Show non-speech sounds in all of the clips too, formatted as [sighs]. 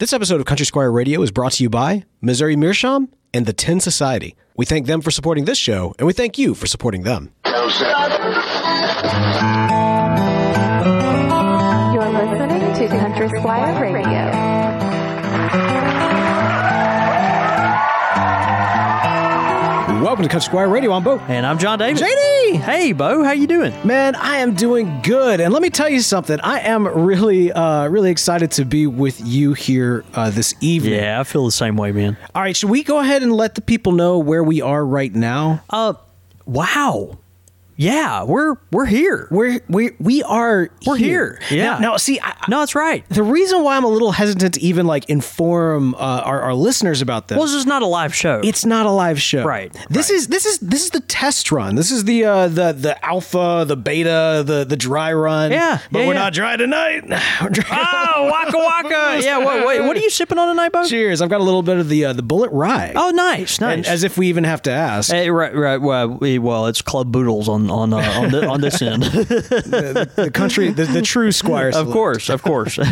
This episode of Country Squire Radio is brought to you by Missouri Meerschaum and the Tin Society. We thank them for supporting this show, and we thank you for supporting them. You're listening to Country Squire Radio. Welcome to Country Squire Radio. I'm Bo. And I'm John Davis. JD! Hey, Bo, how you doing? Man, I am doing good, and let me tell you something. I am really, uh, really excited to be with you here uh, this evening. Yeah, I feel the same way, man. All right, should we go ahead and let the people know where we are right now? Uh, wow. Yeah, we're we're here. We're we we are We're here. Yeah. Now, now, see, I, No, that's right. the reason why I'm a little hesitant to even like inform uh, our, our listeners about this. Well, this is not a live show. it's not a live show. Right, This right. is this is this is the test run. This is the uh, the the alpha, the beta, the the dry run. Yeah, But yeah, we're yeah. not dry tonight. [laughs] We're dry- oh, waka waka. [laughs] yeah. What, wait, what are you sipping on tonight, Bo? Cheers. I've got a little bit of the uh, the Bulleit rye. Oh, nice, nice. And as if we even have to ask. Hey, right, right. Well, well, it's Club Boodles on on uh, on, the, on this end. [laughs] the country, the, the true squire. of course, of course. [laughs]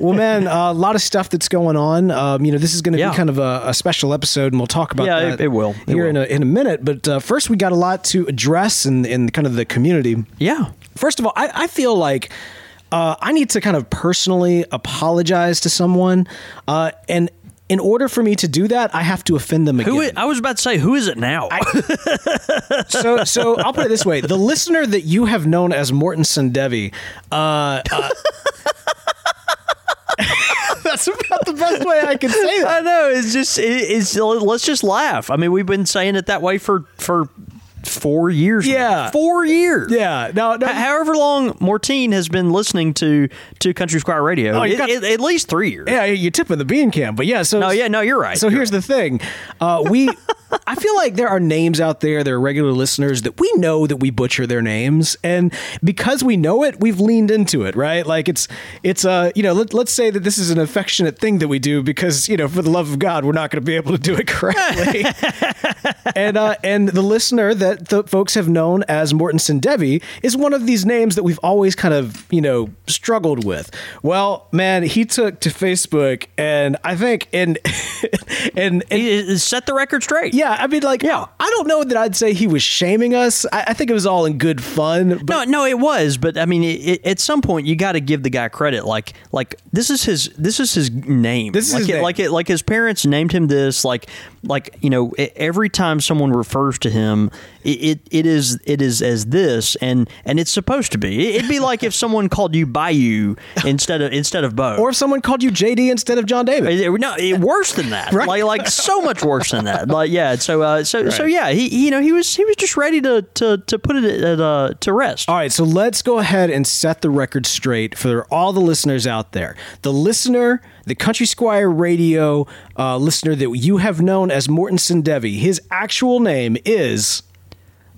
Well, man, uh, a lot of stuff that's going on. Um, you know, this is going to Yeah. be kind of a, a special episode, and we'll talk about Yeah, that. it- it will. It here will. in a in a minute. But uh, first, we got a lot to address in in kind of the community. yeah. First of all, I, I feel like. Uh, I need to kind of personally apologize to someone, uh, and in order for me to do that, I have to offend them again. Who? i- I was about to say, who is it now? [laughs] so so I'll put it this way: the listener that you have known as Morton Sundevi, uh, uh, [laughs] that's about the best way I can say that. I know. It's just. It, it's. Let's just laugh. I mean, we've been saying it that way for for four years. now. Yeah. four years. Yeah, Now, no. H- However long Mortine has been listening to to Country Squire Radio, Oh, it- got- it- at least three years. yeah, you're tipping the bean can, but yeah. So No, yeah, no, you're right. So You're here's the thing: uh, we, [laughs] I feel like there are names out there, there are regular listeners that we know that we butcher their names, and because we know it, we've leaned into it, right? Like it's, it's, uh, you know, let, let's say that this is an affectionate thing that we do because you know, for the love of God, we're not going to be able to do it correctly. [laughs] and uh, and the listener that the folks have known as Mortensen Devi is one of these names that we've always kind of you know struggled with. Well, man, he took to Facebook, and I think and and, and He- set the record straight. yeah, I mean, like, Yeah. I don't know that I'd say he was shaming us. I, I think it was all in good fun. No, no, it was, but I mean, it, it, at some point, you got to give the guy credit. Like, like this is his, this is his name. This is like it, name. like it, like his parents named him this. Like, like you know, every time someone refers to him, it, it, it is, it is as this, and and it's supposed to be. It, it'd be like if someone called you Bayou [laughs] instead of instead of Bo. or if someone called you JD instead of John David. No, it- worse than that. Right. Like, like so much worse than that. Like, yeah. So, uh, so, so, yeah. He, he, you know, he was, he was just ready to, to, to put it at, uh, to rest. All right, so let's go ahead and set the record straight for all the listeners out there. The listener, the Country Squire Radio uh, listener that you have known as Morton Sendevi, his actual name is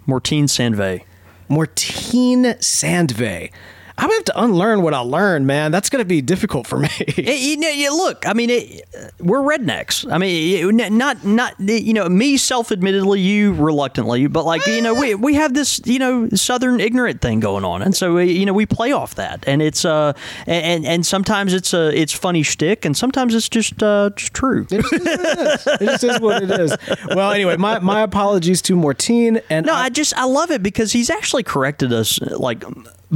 Mortine Sandve. Mortine Sandve. I'm gonna have to unlearn what I learned, man. That's gonna be difficult for me. [laughs] It- you you look, I mean, it, we're rednecks. I mean, n- not, not, you know, me self-admittedly, you reluctantly, but like, you know, we, we have this, you know, Southern ignorant thing going on. And so, we, you know, we play off that and it's, uh, and, and sometimes it's a, it's funny shtick and sometimes it's just, uh, just true. It just is what it is. Well, anyway, my, my apologies to Mortine and No, I just I love it because he's actually corrected us like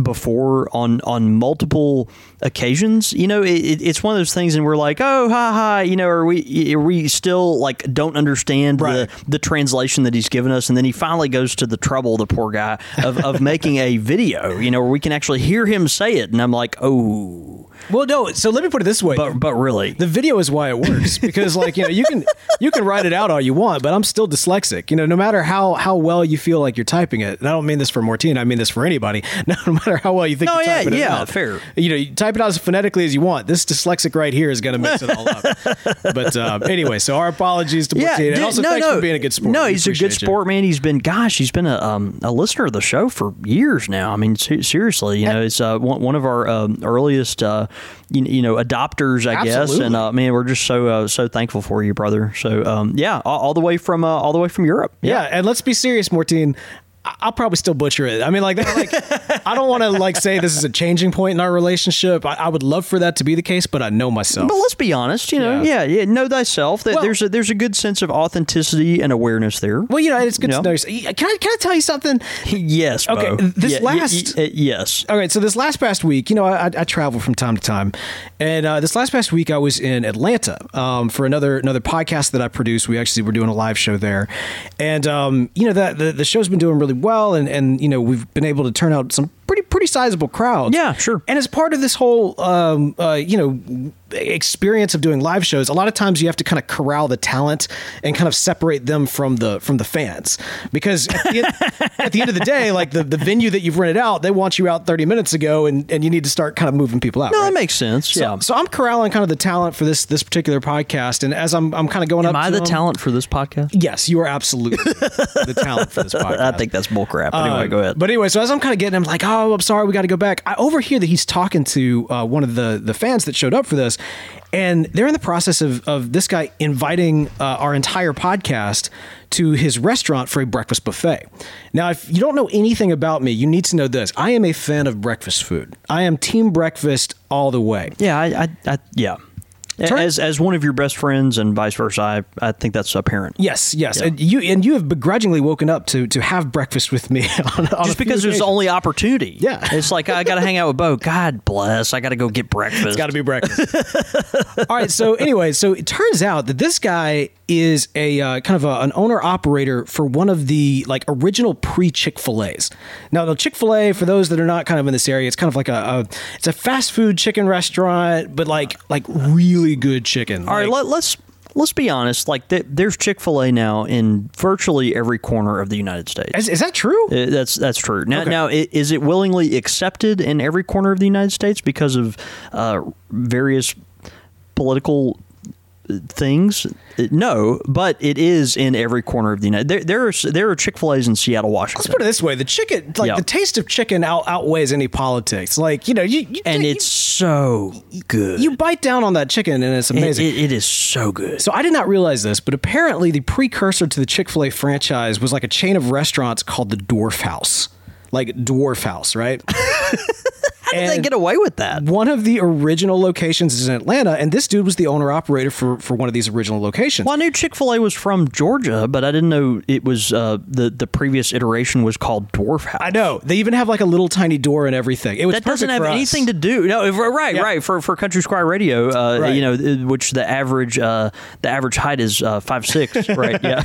before on on multiple occasions. You know, it, it- it's one of those things, and we're like, oh, ha ha. You know, are we are we still like don't understand Right. the the translation that he's given us, and then he finally goes to the trouble, the poor guy, of of [laughs] making a video. You know, where we can actually hear him say it, and I'm like, oh, well, no. So let me put it this way: but but really, the video is why it works because, like, you know, you can you can write it out all you want, but I'm still dyslexic. You know, no matter how how well you feel like you're typing it, and I don't mean this for Mortine, I mean this for anybody. [laughs] No matter how well you think, No, you're yeah, yeah, out. fair. You know, you type it out as phonetically as you want. This dyslexic right here is going to mix it all up. [laughs] but um, anyway, so our apologies to Mortine, and also thanks for being a good sport. No, We he's a good appreciate you. sport, man. He's been, gosh, he's been a um, a listener of the show for years now. I mean, seriously, you know, it's uh, one, one of our um, earliest, uh, you, you know, adopters, I guess. And uh, man, we're just so uh, so thankful for you, brother. So um, yeah, all, all the way from uh, all the way from Europe. Yeah, and let's be serious, Mortine. I'll probably still butcher it. I mean, like, like I don't want to like say this is a changing point in our relationship. I, I would love for that to be the case, but I know myself. But let's be honest, you know, Yeah. yeah, yeah, know thyself. That Well- there's a there's a good sense of authenticity and awareness there. Well, you know, it's good Yeah. to know. Can I can I tell you something? yes. Okay, Bo. this Yeah, last- y- uh, yes. All right, so this last past week, you know, I, I travel from time to time, and uh, this last past week I was in Atlanta um, for another another podcast that I produce. We actually were doing a live show there, and um, you know that the, the show's been doing really well, and and you know we've been able to turn out some pretty pretty sizable crowds. Yeah, sure. And as part of this whole um, uh, you know experience of doing live shows, a lot of times you have to kind of corral the talent and kind of separate them from the from the fans because at the end, [laughs] at the end of the day, like the, the venue that you've rented out, they want you out 30 minutes ago, and, and you need to start kind of moving people out. No, right? that makes sense. So, yeah. so I'm corralling kind of the talent for this this particular podcast, and as I'm I'm kind of going Am up. I to the them- talent for this podcast? Yes, you are absolutely [laughs] the talent for this podcast. I think that's bullcrap. Anyway, Uh, go ahead. But anyway, so as I'm kind of getting, I'm like, oh, I'm sorry, we got to go back. I overhear that he's talking to uh, one of the the fans that showed up for this, and they're in the process of of this guy inviting uh, our entire podcast to his restaurant for a breakfast buffet. Now, if you don't know anything about me, you need to know this: I am a fan of breakfast food. I am team breakfast all the way. yeah, I, I, I yeah. Turn- As as one of your best friends and vice versa, I, I think that's apparent. Yes, yes, Yeah. and you and you have begrudgingly woken up to to have breakfast with me [laughs] on, on Just because there's only opportunity. Yeah. It's like I got to hang out with Bo. God bless. I got to go get breakfast. It's got to be breakfast. All right. So anyway, so it turns out that this guy is a uh, kind of a, an owner operator for one of the like original pre Chick Fil A's. Now, the Chick Fil A, for those that are not kind of in this area, it's kind of like a, a it's a fast food chicken restaurant, but like like really good chicken. All right, Like- let, let's let's be honest. Like th- there's Chick Fil A now in virtually every corner of the United States. is, is that true? Uh, That's that's true. Now, Okay. now i- is it willingly accepted in every corner of the United States because of uh, various political things? Uh, No, but it is in every corner of the United. There, there are there are Chick Fil A's in Seattle, Washington. Let's put it this way: the chicken, like Yeah. the taste of chicken, out, outweighs any politics. Like you know, you, you and you- it's so good. you bite down on that chicken, and it's It- amazing. it- it is so good. So I did not realize this, but apparently the precursor to the Chick Fil A franchise was like a chain of restaurants called the Dwarf House, like Dwarf House, right? [laughs] How did they get away with that? One of the original locations is in Atlanta, and this dude was the owner operator for for one of these original locations. Well, I knew Chick Fil A was from Georgia, but I didn't know it was uh, the the previous iteration was called Dwarf House. I know they even have like a little tiny door and everything. It was that doesn't have anything to do. No, right, Yeah. right. For for Country Squire Radio, uh, Right. you know, which the average uh, the average height is uh, five six. [laughs] right. Yeah.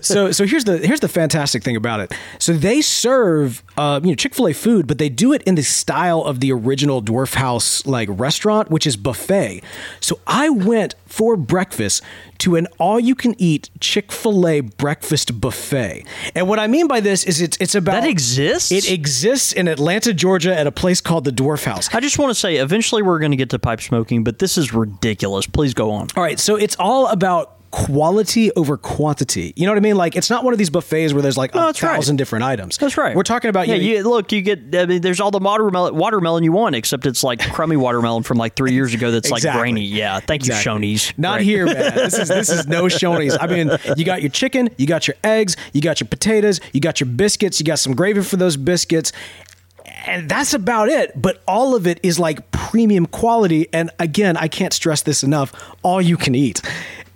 so so here's the here's the fantastic thing about it. So they serve uh, you know Chick Fil A food, but they do it in the style of the original Dwarf House like restaurant, which is buffet. So I went for breakfast to an all you can eat Chick Fil A breakfast buffet, and what I mean by this is it's it's about That exists? It exists in Atlanta, Georgia, at a place called the Dwarf House. I just want to say, eventually we're going to get to pipe smoking, but this is ridiculous. Please go on. All right, so it's all about quality over quantity. You know what I mean? Like it's not one of these buffets where there's like No, a that's right. thousand different items. That's right. We're talking about yeah. you, You, look, you get. I mean, there's all the watermelon, watermelon you want, except it's like crummy watermelon from like three years ago. That's like Exactly. grainy. Yeah. Thank Exactly. you, Shoney's. Not Right. here, man. This is this is no Shoney's. I mean, you got your chicken, you got your eggs, you got your potatoes, you got your biscuits, you got some gravy for those biscuits. And that's about it. But all of it is like premium quality. And again, I can't stress this enough all you can eat.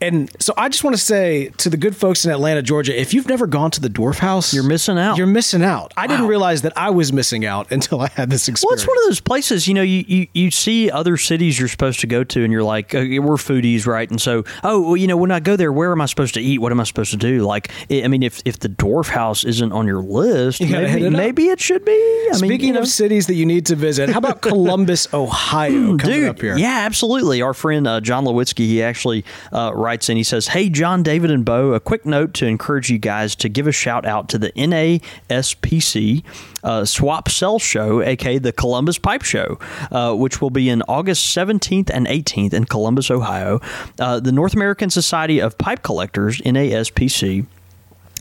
And so I just want to say to the good folks in Atlanta, Georgia, if you've never gone to the Dwarf House, You're missing out. You're missing out. I didn't realize that I was missing out until I had this experience. Well, it's one of those places, you know, you, you, you see other cities you're supposed to go to, and you're like, uh, we're foodies, right? And so, oh, well, you know, when I go there, where am I supposed to eat? What am I supposed to do? Like, I mean, if, if the Dwarf House isn't on your list, You maybe, it maybe it should be. I mean, Speaking you know. of cities that you need to visit, how about [laughs] Columbus, Ohio, coming Dude, up here? yeah, absolutely. Our friend uh, John Lewitsky, he actually uh, writes in. He says, "Hey, John, David, and Bo, a quick note to encourage you guys to give a shout out to the NASPC uh, Swap Sell Show, aka the Columbus Pipe Show, uh, which will be in August 17th and 18th in Columbus, Ohio. Uh, the North American Society of Pipe Collectors (NASPC).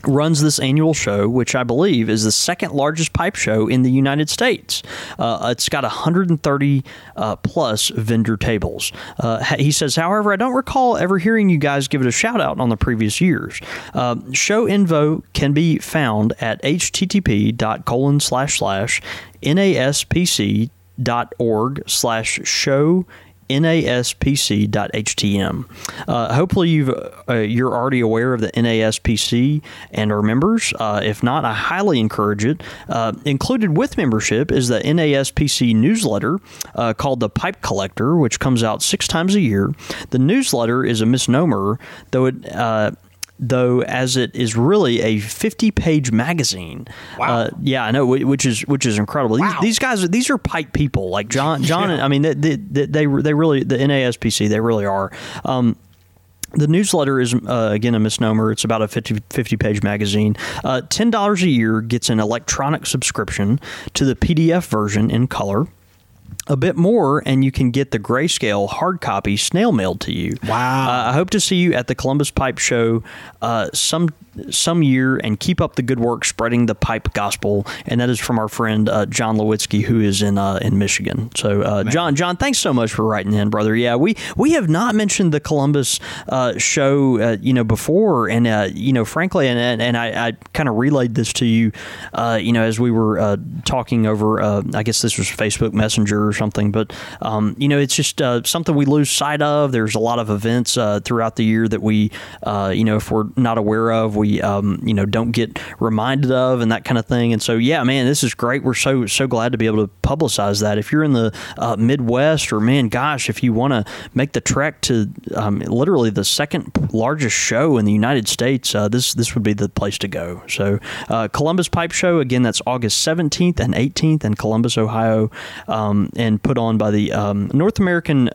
Runs this annual show, which I believe is the second largest pipe show in the United States. Uh, it's got 130 uh, plus vendor tables. Uh, he says, however, I don't recall ever hearing you guys give it a shout out on the previous years. Uh, show info can be found at http colon slash slash naspc dot org slash show naspc.htm. Uh, hopefully, you've, uh, you're already aware of the NASPC and are members. Uh, if not, I highly encourage it. Uh, included with membership is the NASPC newsletter uh, called The Pipe Collector, which comes out six times a year. The newsletter is a misnomer, though it uh, though as it is really a 50 page magazine. Wow. Uh, yeah, I know, which is which is incredible. Wow. These, these guys, these are pipe people. Like John, [laughs] John. Yeah. I mean, they, they, they, they really the NASPC. They really are. Um, the newsletter is, uh, again, a misnomer. It's about a 50, 50 page magazine. Uh, $10 a year gets an electronic subscription to the PDF version in color. A bit more, and you can get the grayscale hard copy snail mailed to you. Wow. Uh, I hope to see you at the Columbus Pipe Show uh, some some year and keep up the good work spreading the pipe gospel. And that is from our friend uh, John Lewitsky, who is in uh, in Michigan. So, uh, John, John, thanks so much for writing in, brother. Yeah, we we have not mentioned the Columbus uh, show, uh, you know, before, and uh, you know, frankly, and and, I, I kind of relayed this to you, uh, you know, as we were uh, talking over. Uh, I guess this was Facebook Messenger or something, but um, you know, it's just uh, something we lose sight of. There's a lot of events uh, throughout the year that we, uh, you know, if we're not aware of, we um, you know don't get reminded of, and that kind of thing. And so, yeah, man, this is great. We're so so glad to be able to publicize that. If you're in the uh, Midwest, or man, gosh, if you want to make the trek to um, literally the second largest show in the United States, uh, this this would be the place to go. So, uh, Columbus Pipe Show again. That's August 17th and 18th in Columbus, Ohio, um, and put on by the um, North American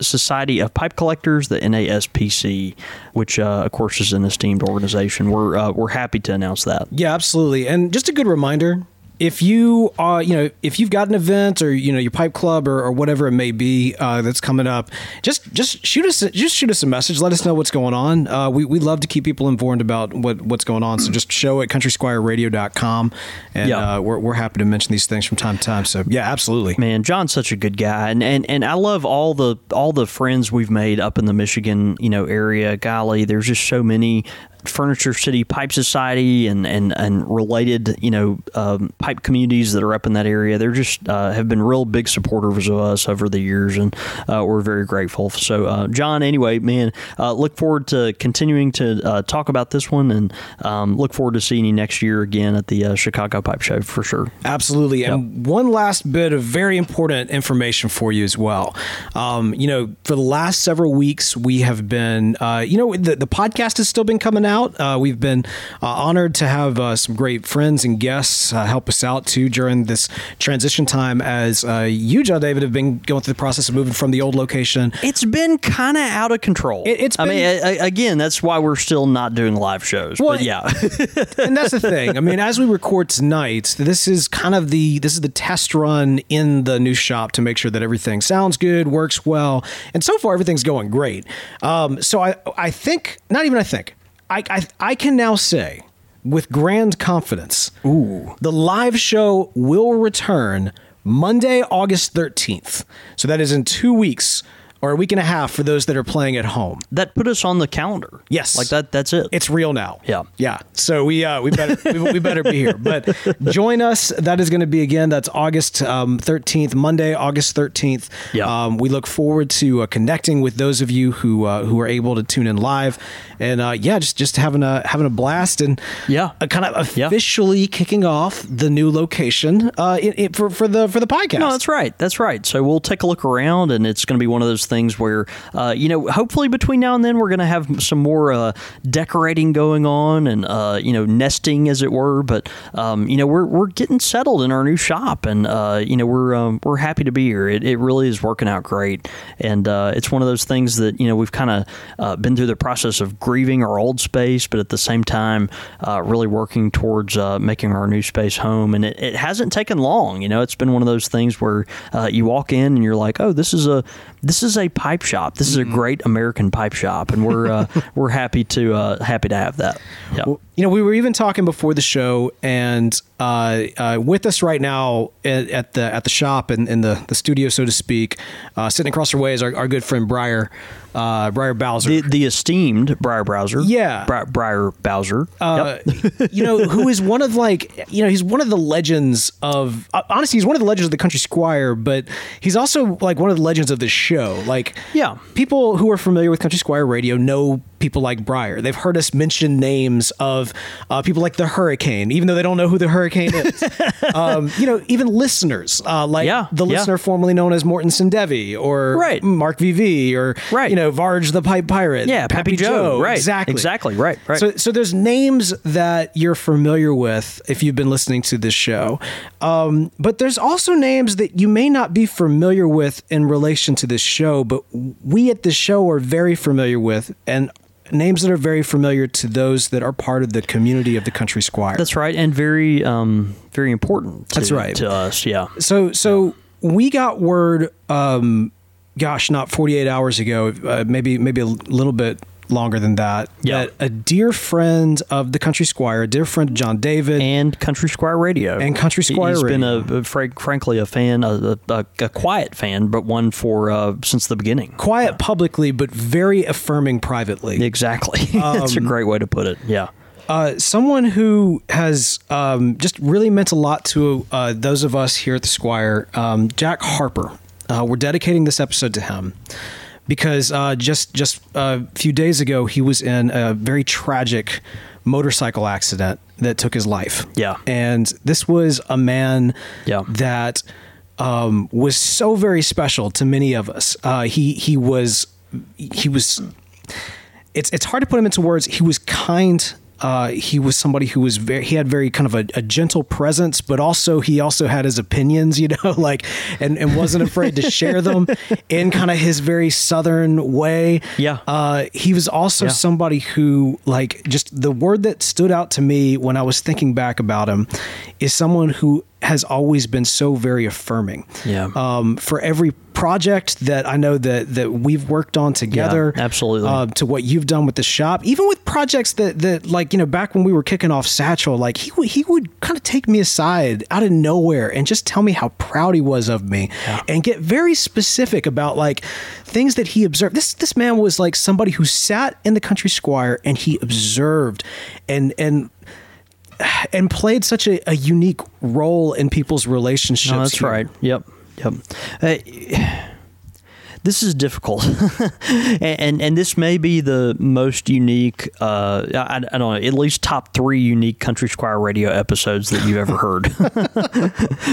Society of Pipe Collectors, the NASPC, which uh, of course is an esteemed organization. We're uh, we're happy to announce that. Yeah, absolutely. And just a good reminder if you are, you know, if you've got an event or you know your pipe club or, or whatever it may be uh, that's coming up, just just shoot us just shoot us a message. Let us know what's going on. Uh, we we love to keep people informed about what what's going on. So just show at countrysquireradio.com, and Yeah. uh, we're we're happy to mention these things from time to time. So yeah, absolutely. Man, John's such a good guy, and, and and I love all the all the friends we've made up in the Michigan you know area. Golly, there's just so many. Furniture City Pipe Society and and and related you know um, pipe communities that are up in that area. They're just uh, have been real big supporters of us over the years, and uh, we're very grateful. So, uh, John, anyway, man, uh, look forward to continuing to uh, talk about this one, and um, look forward to seeing you next year again at the uh, Chicago Pipe Show for sure. Absolutely. And one last bit of very important information for you as well. Um, you know, for the last several weeks, we have been, uh, you know, the, the podcast has still been coming out. Uh, we've been uh, honored to have uh, some great friends and guests uh, help us out too during this transition time as uh, you, John David, have been going through the process of moving from the old location. It's been kind of out of control. It- it's I mean, a- a- again, that's why we're still not doing live shows. Well, but yeah, [laughs] and that's the thing. I mean, as we record tonight, this is kind of the this is the test run in the new shop to make sure that everything sounds good, works well, and so far everything's going great. Um, so I I think not even I think I I, I can now say with grand confidence, ooh, the live show will return Monday, August thirteenth. So that is in two weeks. Or a week and a half for those that are playing at home. that put us on the calendar. Yes. like that. That's it. It's real now. Yeah. yeah. So we uh, we better we, we better be here. But join us. That is going to be again. That's August um, thirteenth, Monday, August thirteenth. Yeah. Um, we look forward to uh, connecting with those of you who uh, who are able to tune in live, and uh, yeah, just just having a having a blast and Yeah. uh, kind of Yeah. officially kicking off the new location uh, it, it, for for the for the podcast. No, that's right. That's right. So we'll take a look around, and it's going to be one of those things where, uh, you know, hopefully between now and then we're going to have some more uh, decorating going on and, uh, you know, nesting as it were. But um, you know, we're we're getting settled in our new shop, and uh, you know, we're um, we're happy to be here. It, it really is working out great, and uh, it's one of those things that you know we've kind of uh, been through the process of grieving our old space, but at the same time, really working towards making our new space home. And it, it hasn't taken long. You know, it's been one of those things where you walk in and you're like, oh, this is a this is a pipe shop. This is a great American pipe shop, and we're uh, [laughs] we're happy to uh, happy to have that. Yeah. Well, you know, we were even talking before the show, and uh, uh, with us right now at, at the at the shop and in, in, the, the studio, so to speak, uh, sitting across our way is our, our good friend Briar, uh, Briar Bowser, the, the esteemed Briar Bowser, yeah, Bri- Briar Bowser, uh, yep. you know, who is one of like, you know, he's one of the legends of uh, honestly, he's one of the legends of the Country Squire, but he's also like one of the legends of this show. Like, yeah, people who are familiar with Country Squire Radio know people like Briar. They've heard us mention names of uh, people like the Hurricane, even though they don't know who the Hurricane is. [laughs] um, you know, even listeners uh, like yeah, the yeah. listener formerly known as Morton Sendevi or right. Mark VV or right. you know Varge the Pipe Pirate. Yeah, Pappy, Pappy Joe. Right. Exactly. Exactly. Right. Right. So, so there's names that you're familiar with if you've been listening to this show, um, but there's also names that you may not be familiar with in relation to this show, but we at the show are very familiar with and names that are very familiar to those that are part of the community of the country squire. That's right, and very, um, very important. To, That's right to us. Yeah. So, so yeah. we got word. Um, gosh, not 48 hours ago, uh, maybe maybe a little bit longer than that. Yeah. That a dear friend of the Country Squire, a dear friend of John David, and Country Squire Radio, and Country Squire He's Radio. been a, frank, frankly a fan, a, a, a, quiet fan, but one for uh, since the beginning. Quiet yeah. publicly, but very affirming privately. Exactly. [laughs] That's um, a great way to put it. Yeah. Uh, someone who has um, just really meant a lot to uh, those of us here at the Squire, um, Jack Harper. Uh, we're dedicating this episode to him because uh, just just a few days ago he was in a very tragic motorcycle accident that took his life. Yeah, and this was a man yeah. that um, was so very special to many of us. Uh, he he was he was. It's it's hard to put him into words. He was kind uh, he was somebody who was very he had very kind of a, a, gentle presence but also he also had his opinions [laughs] you know like and, and wasn't afraid to share them in kind of his very southern way yeah uh, he was also yeah. somebody who like just the word that stood out to me when i was thinking back about him is someone who has always been so very affirming yeah um, for every project that I know that that we've worked on together. Yeah, absolutely. Uh, to what you've done with the shop, even with projects that that like you know back when we were kicking off Satchel, like he he would kind of take me aside out of nowhere and just tell me how proud he was of me, yeah. and get very specific about like things that he observed. This this man was like somebody who sat in the country squire and he observed and and and played such a, a unique role in people's relationships. No, that's here. right. Yep. Yep. Uh, [sighs] this is difficult, [laughs] and, and, and this may be the most unique. Uh, I, I, don't know, at least top three unique Country Squire Radio episodes that you've ever heard,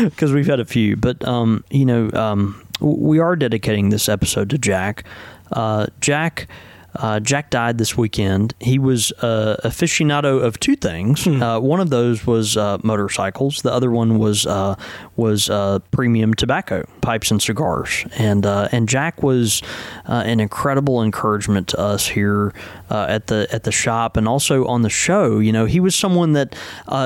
[laughs] [laughs] because we've had a few. But um, you know, um, we are dedicating this episode to Jack. Uh, Jack. Uh, Jack died this weekend. He was uh, aficionado of two things. Hmm. Uh, one of those was uh, motorcycles. The other one was uh, was uh, premium tobacco, pipes and cigars. And and Jack was an incredible encouragement to us here at the at the shop and also on the show. You know, he was someone that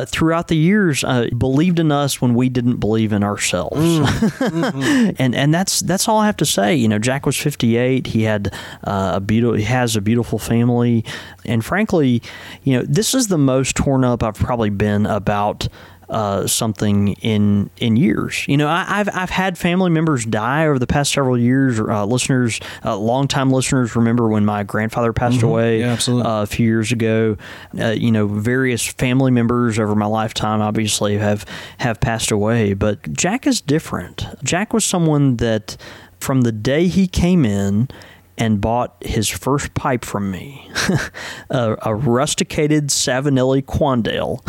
throughout the years believed in us when we didn't believe in ourselves. Mm. [laughs] mm-hmm. and and that's that's all I have to say. You know, Jack was 58. He had a beautiful. He has a beautiful family, and frankly, you know, this is the most torn up I've probably been about. Uh, something in in years. You know, I, have I've had family members die over the past several years. Uh, listeners, uh, longtime listeners, remember when my grandfather passed mm-hmm. away yeah, a few years ago. Uh, you know, various family members over my lifetime obviously have have passed away. But Jack is different. Jack was someone that, from the day he came in and bought his first pipe from me, [laughs] a, a, rusticated Savinelli Quandale,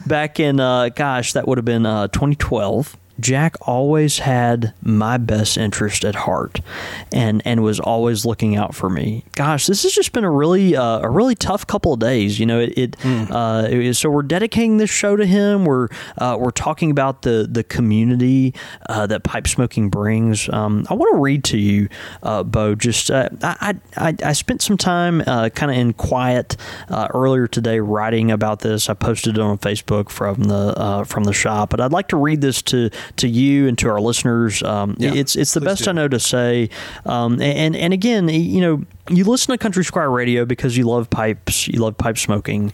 [laughs] back in, uh, gosh, that would have been uh, 2012. Jack always had my best interest at heart, and and was always looking out for me. Gosh, this has just been a really uh, a really tough couple of days. You know, it. it, Hmm. uh, it so we're dedicating this show to him. We're uh, we're talking about the the community uh, that pipe smoking brings. Um, I want to read to you, uh, Bo. Just uh, I, I I spent some time kind of in quiet earlier today writing about this. I posted it on Facebook from the from the shop, but I'd like to read this to to you and to our listeners. Um, Yeah, it's it's the best do. I know to say. Um, and and again, you know, you listen to Country Squire Radio because you love pipes, you love pipe smoking.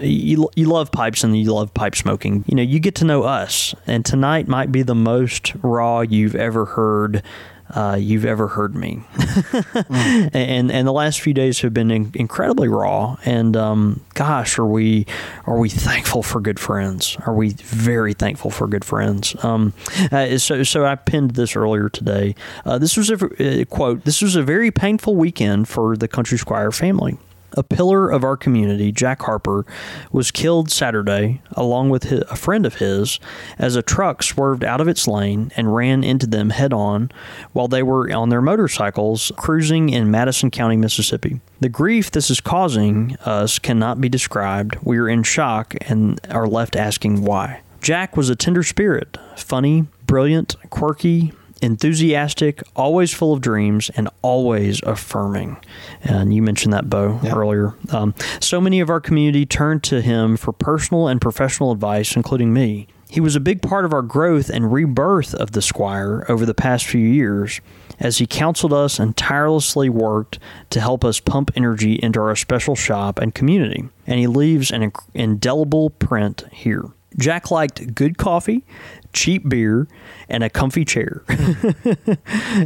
You, you love pipes and you love pipe smoking. You know, you get to know us, and tonight might be the most raw you've ever heard. Uh, you've ever heard me, [laughs] and and the last few days have been in, incredibly raw. And um, gosh, are we are we thankful for good friends? Are we very thankful for good friends? Um, uh, so so I pinned this earlier today. Uh, this was a uh, quote. This was a very painful weekend for the Country Squire family. A pillar of our community, Jack Harper, was killed Saturday along with a friend of his as a truck swerved out of its lane and ran into them head on while they were on their motorcycles cruising in Madison County, Mississippi. The grief this is causing us cannot be described. We are in shock and are left asking why. Jack was a tender spirit, funny, brilliant, quirky, enthusiastic, always full of dreams, and always affirming. And you mentioned that, Bo, earlier. Um, so many of our community turned to him for personal and professional advice, including me. He was a big part of our growth and rebirth of the Squire over the past few years as he counseled us and tirelessly worked to help us pump energy into our special shop and community. And he leaves an indelible print here. Jack liked good coffee, cheap beer, and a comfy chair. [laughs]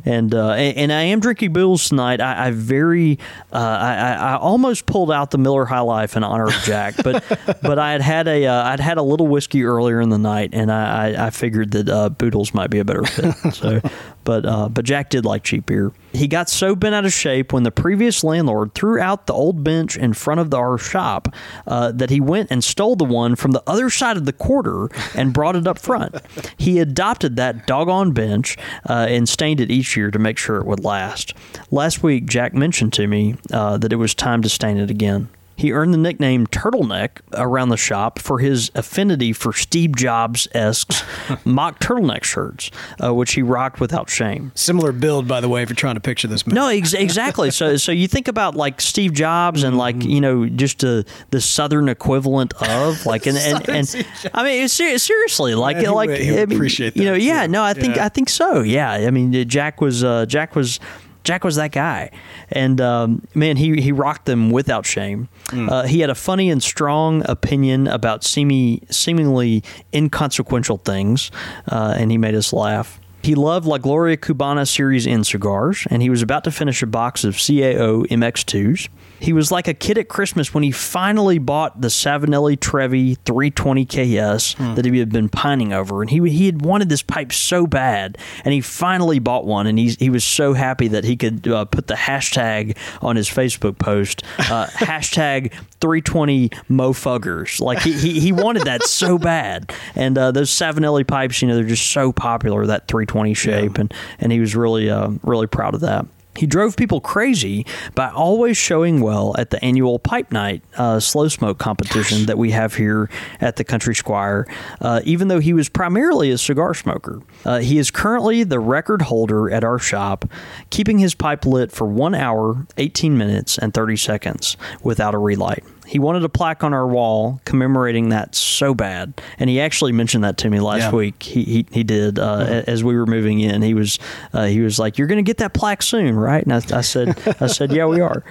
and uh, and I am drinking booze tonight. I, I very uh, I, I I almost pulled out the Miller High Life in honor of Jack, but [laughs] but I had had a uh, I'd had a little whiskey earlier in the night, and I I, I figured that uh, Boodles might be a better fit. So, [laughs] but uh, but Jack did like cheap beer. He got so bent out of shape when the previous landlord threw out the old bench in front of the, our shop uh, that he went and stole the one from the other side of the quarter and brought it up front. [laughs] He adopted that doggone bench uh, and stained it each year to make sure it would last. Last week, Jack mentioned to me uh, that it was time to stain it again. He earned the nickname Turtleneck around the shop for his affinity for Steve Jobs esque [laughs] mock turtleneck shirts, uh, which he rocked without shame. Similar build, by the way, if you're trying to picture this. No, ex- exactly. so, so you think about like Steve Jobs and like you know just uh, the southern equivalent of like and and, [laughs] and I mean ser- seriously like Yeah, like would- I mean, appreciate you know yeah too. no I think Yeah. I think so yeah I mean Jack was uh, Jack was. Jack was that guy, and um, man, he he rocked them without shame. Hmm. Uh, he had a funny and strong opinion about seeming, seemingly inconsequential things, uh, and he made us laugh. He loved La Gloria Cubana Series N cigars, and he was about to finish a box of CAO MX2s. He was like a kid at Christmas when he finally bought the Savinelli Trevi 320 KS that he had been pining over, and he he had wanted this pipe so bad, and he finally bought one, and he he was so happy that he could uh, put the hashtag on his Facebook post, uh, [laughs] hashtag 320 mofuggers. Like he, he he wanted that so [laughs] bad, and uh, those Savinelli pipes, you know, they're just so popular that 320 shape, and and he was really uh, really proud of that. He drove people crazy by always showing well at the annual Pipe Night uh, slow smoke competition that we have here at the Country Squire, uh, even though he was primarily a cigar smoker. Uh, he is currently the record holder at our shop, keeping his pipe lit for one hour, 18 minutes, and 30 seconds without a relight. He wanted a plaque on our wall commemorating that so bad, and he actually mentioned that to me last Yeah. week. He he, he did uh, a- as we were moving in. He was uh, he was like, "You're going to get that plaque soon, right?" And I, I said, [laughs] "I said, yeah, we are."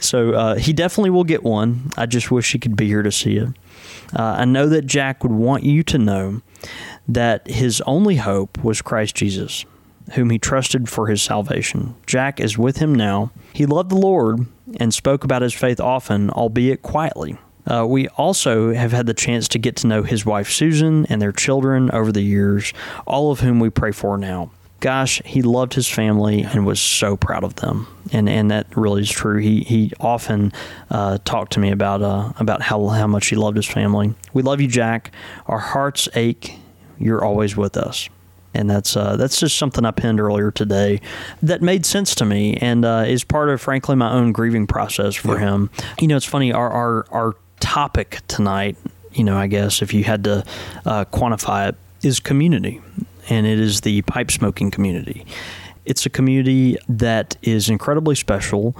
So uh, he definitely will get one. I just wish he could be here to see it. Uh, I know that Jack would want you to know that his only hope was Christ Jesus, whom he trusted for his salvation. Jack is with him now. He loved the Lord and spoke about his faith often, albeit quietly. Uh, we also have had the chance to get to know his wife Susan and their children over the years, all of whom we pray for now. Gosh, he loved his family and was so proud of them, and and that really is true. He he often uh, talked to me about uh, about how how much he loved his family. We love you, Jack. Our hearts ache. You're always with us and that's uh, that's just something I penned earlier today that made sense to me and uh, is part of frankly my own grieving process for him. You know, it's funny our our our topic tonight. You know, I guess if you had to uh, quantify it, is community, and it is the pipe smoking community. It's a community that is incredibly special,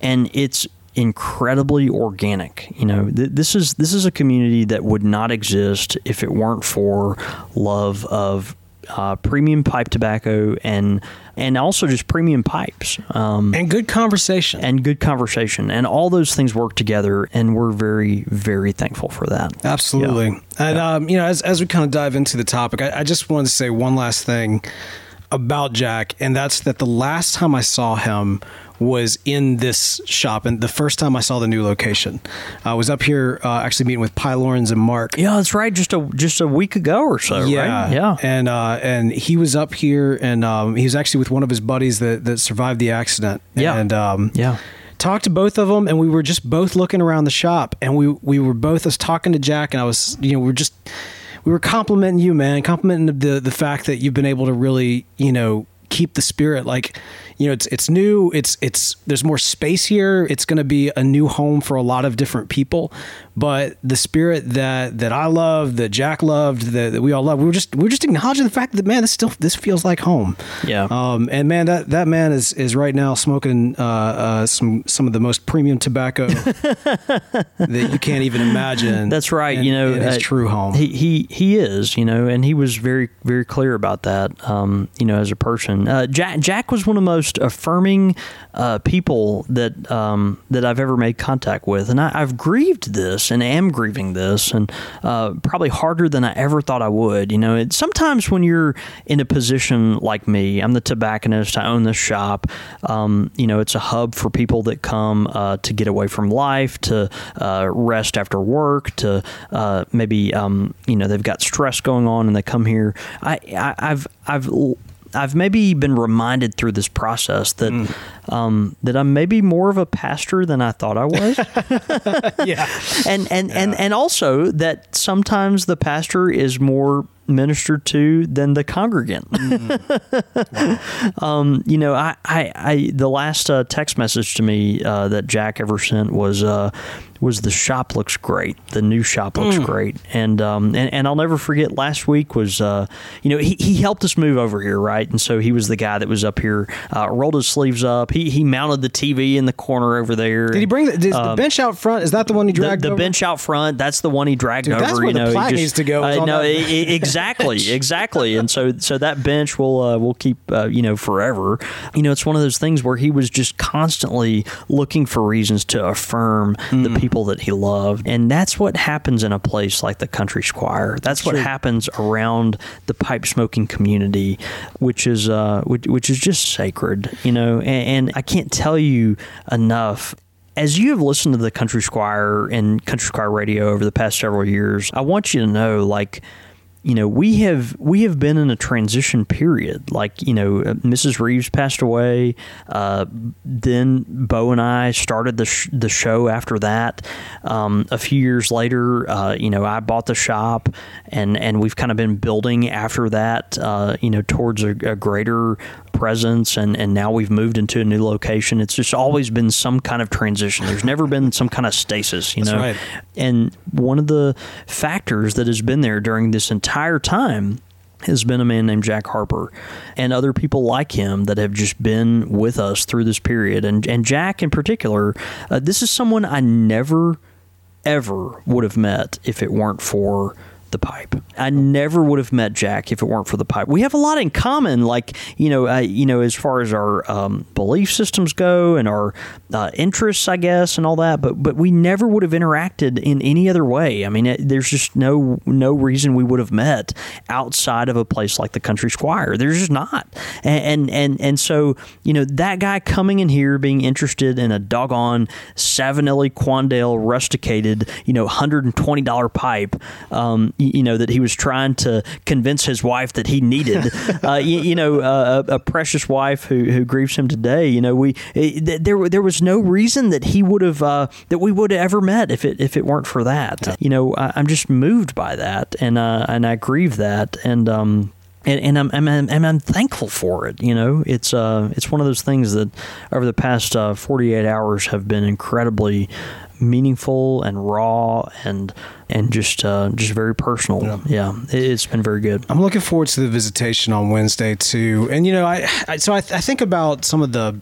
and it's incredibly organic. You know, th- this is this is a community that would not exist if it weren't for love of uh, premium pipe tobacco and and also just premium pipes um, and good conversation. and good conversation and all those things work together and we're very very thankful for that Absolutely. And, um, you know, as, as we kind of dive into the topic, I, I just wanted to say one last thing about Jack, and that's that the last time I saw him was in this shop, and the first time I saw the new location. I was up here uh, actually meeting with Pylorns and Mark. yeah that's right just a just a week ago or so Yeah, right yeah and uh, and he was up here, and um, he was actually with one of his buddies that that survived the accident. Yeah. and um, yeah talked to both of them and we were just both looking around the shop and we we were both was talking to Jack and I was you know we were just we were complimenting you man complimenting the the fact that you've been able to really you know keep the spirit like you know it's it's new it's it's there's more space here it's going to be a new home for a lot of different people but the spirit that that I loved that Jack loved that, that we all love we were just we were just acknowledging the fact that man this still this feels like home Yeah. um, and man, that, that man is, is right now smoking uh, uh, some some of the most premium tobacco [laughs] that you can't even imagine. That's right. in- you know, his uh, true home. He, he he is. You know, and he was very very clear about that. Um, you know, as a person, uh, Jack Jack was one of the most affirming uh, people that um, that I've ever made contact with, and I, I've grieved this and am grieving this, and uh, probably harder than I ever thought I would. You know, it, sometimes when you're in a position like me, I'm the tobacconist. I own this shop. Um, you know, it's a hub for people that come uh, to get away from life, to uh, rest after work, to uh, maybe um, you know they've got stress going on and they come here. I, I I've I've I've maybe been reminded through this process that um, that I'm maybe more of a pastor than I thought I was. [laughs] Yeah, and and, and and also that sometimes the pastor is more ministered to than the congregant. [laughs] um, you know, I, I, I the last uh, text message to me uh, that Jack ever sent was uh, was the shop looks great. The new shop looks great, and um and, and I'll never forget. Last week was uh, you know he, he helped us move over here, right? And so he was the guy that was up here, uh, rolled his sleeves up. He he mounted the TV in the corner over there. did he bring the, is the bench out front? Is that the one he Um, the, dragged? the over? bench out front. That's the one he dragged Dude, over. that's where you the know, he plaque needs to go, Uh, no, exactly, [laughs] exactly. And so, so that bench will uh, will keep uh, you know forever. You know, it's one of those things where he was just constantly looking for reasons to affirm Hmm. the people that he loved, and that's what happens in a place like the Country Squire. That's what happens around the pipe smoking community, which is uh, which, which is just sacred. You know, and, and I can't tell you enough as you have listened to the Country Squire and Country Squire Radio over the past several years, I want you to know, like, you know, we have we have been in a transition period. Like, you know, uh, Mrs. Reeves passed away. Uh, then Bo and I started the sh- the show after that. Um, a few years later, uh, you know, I bought the shop, and and we've kind of been building after that. Uh, you know, towards a, a greater presence and, and now we've moved into a new location. It's just always been some kind of transition. There's never been some kind of stasis, you That's know. right. And one of the factors that has been there during this entire time has been a man named Jack Harper and other people like him that have just been with us through this period. And and Jack in particular, uh, this is someone I never ever would have met if it weren't for the pipe. I never would have met Jack if it weren't for the pipe. We have a lot in common, like you know, uh, you know, as far as our um, belief systems go and our uh, interests, I guess, and all that. But but we never would have interacted in any other way. I mean, it, there's just no no reason we would have met outside of a place like the Country Squire. There's just not. And and and, and so you know that guy coming in here being interested in a doggone Savinelli Quandale rusticated, you know, hundred and twenty dollar pipe. Um, you, know that he was trying to convince his wife that he needed. [laughs] uh, you, you know, uh, a, a precious wife who, who grieves him today. You know, we it, there there was no reason that he would have uh, that we would have ever met if it if it weren't for that. You know, I, I'm just moved by that, and uh, and I grieve that, and um and, and I'm, I'm and I'm thankful for it. You know, it's uh it's one of those things that over the past uh, 48 hours have been incredibly meaningful and raw and and just uh, just very personal. Yeah, it, it's been very good. I'm looking forward to the visitation on Wednesday too. And you know, I, I so I, I think about some of the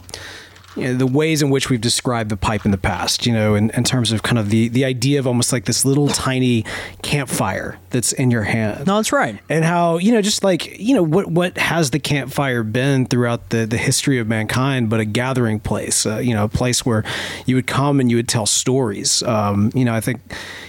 you know, the ways in which we've described the pipe in the past, you know, in, in terms of kind of the, the idea of almost like this little tiny campfire that's in your hand. No, that's right. And how, you know, just like, you know, what, what has the campfire been throughout the, the history of mankind, but a gathering place, uh, you know, a place where you would come and you would tell stories. Um, you know, I think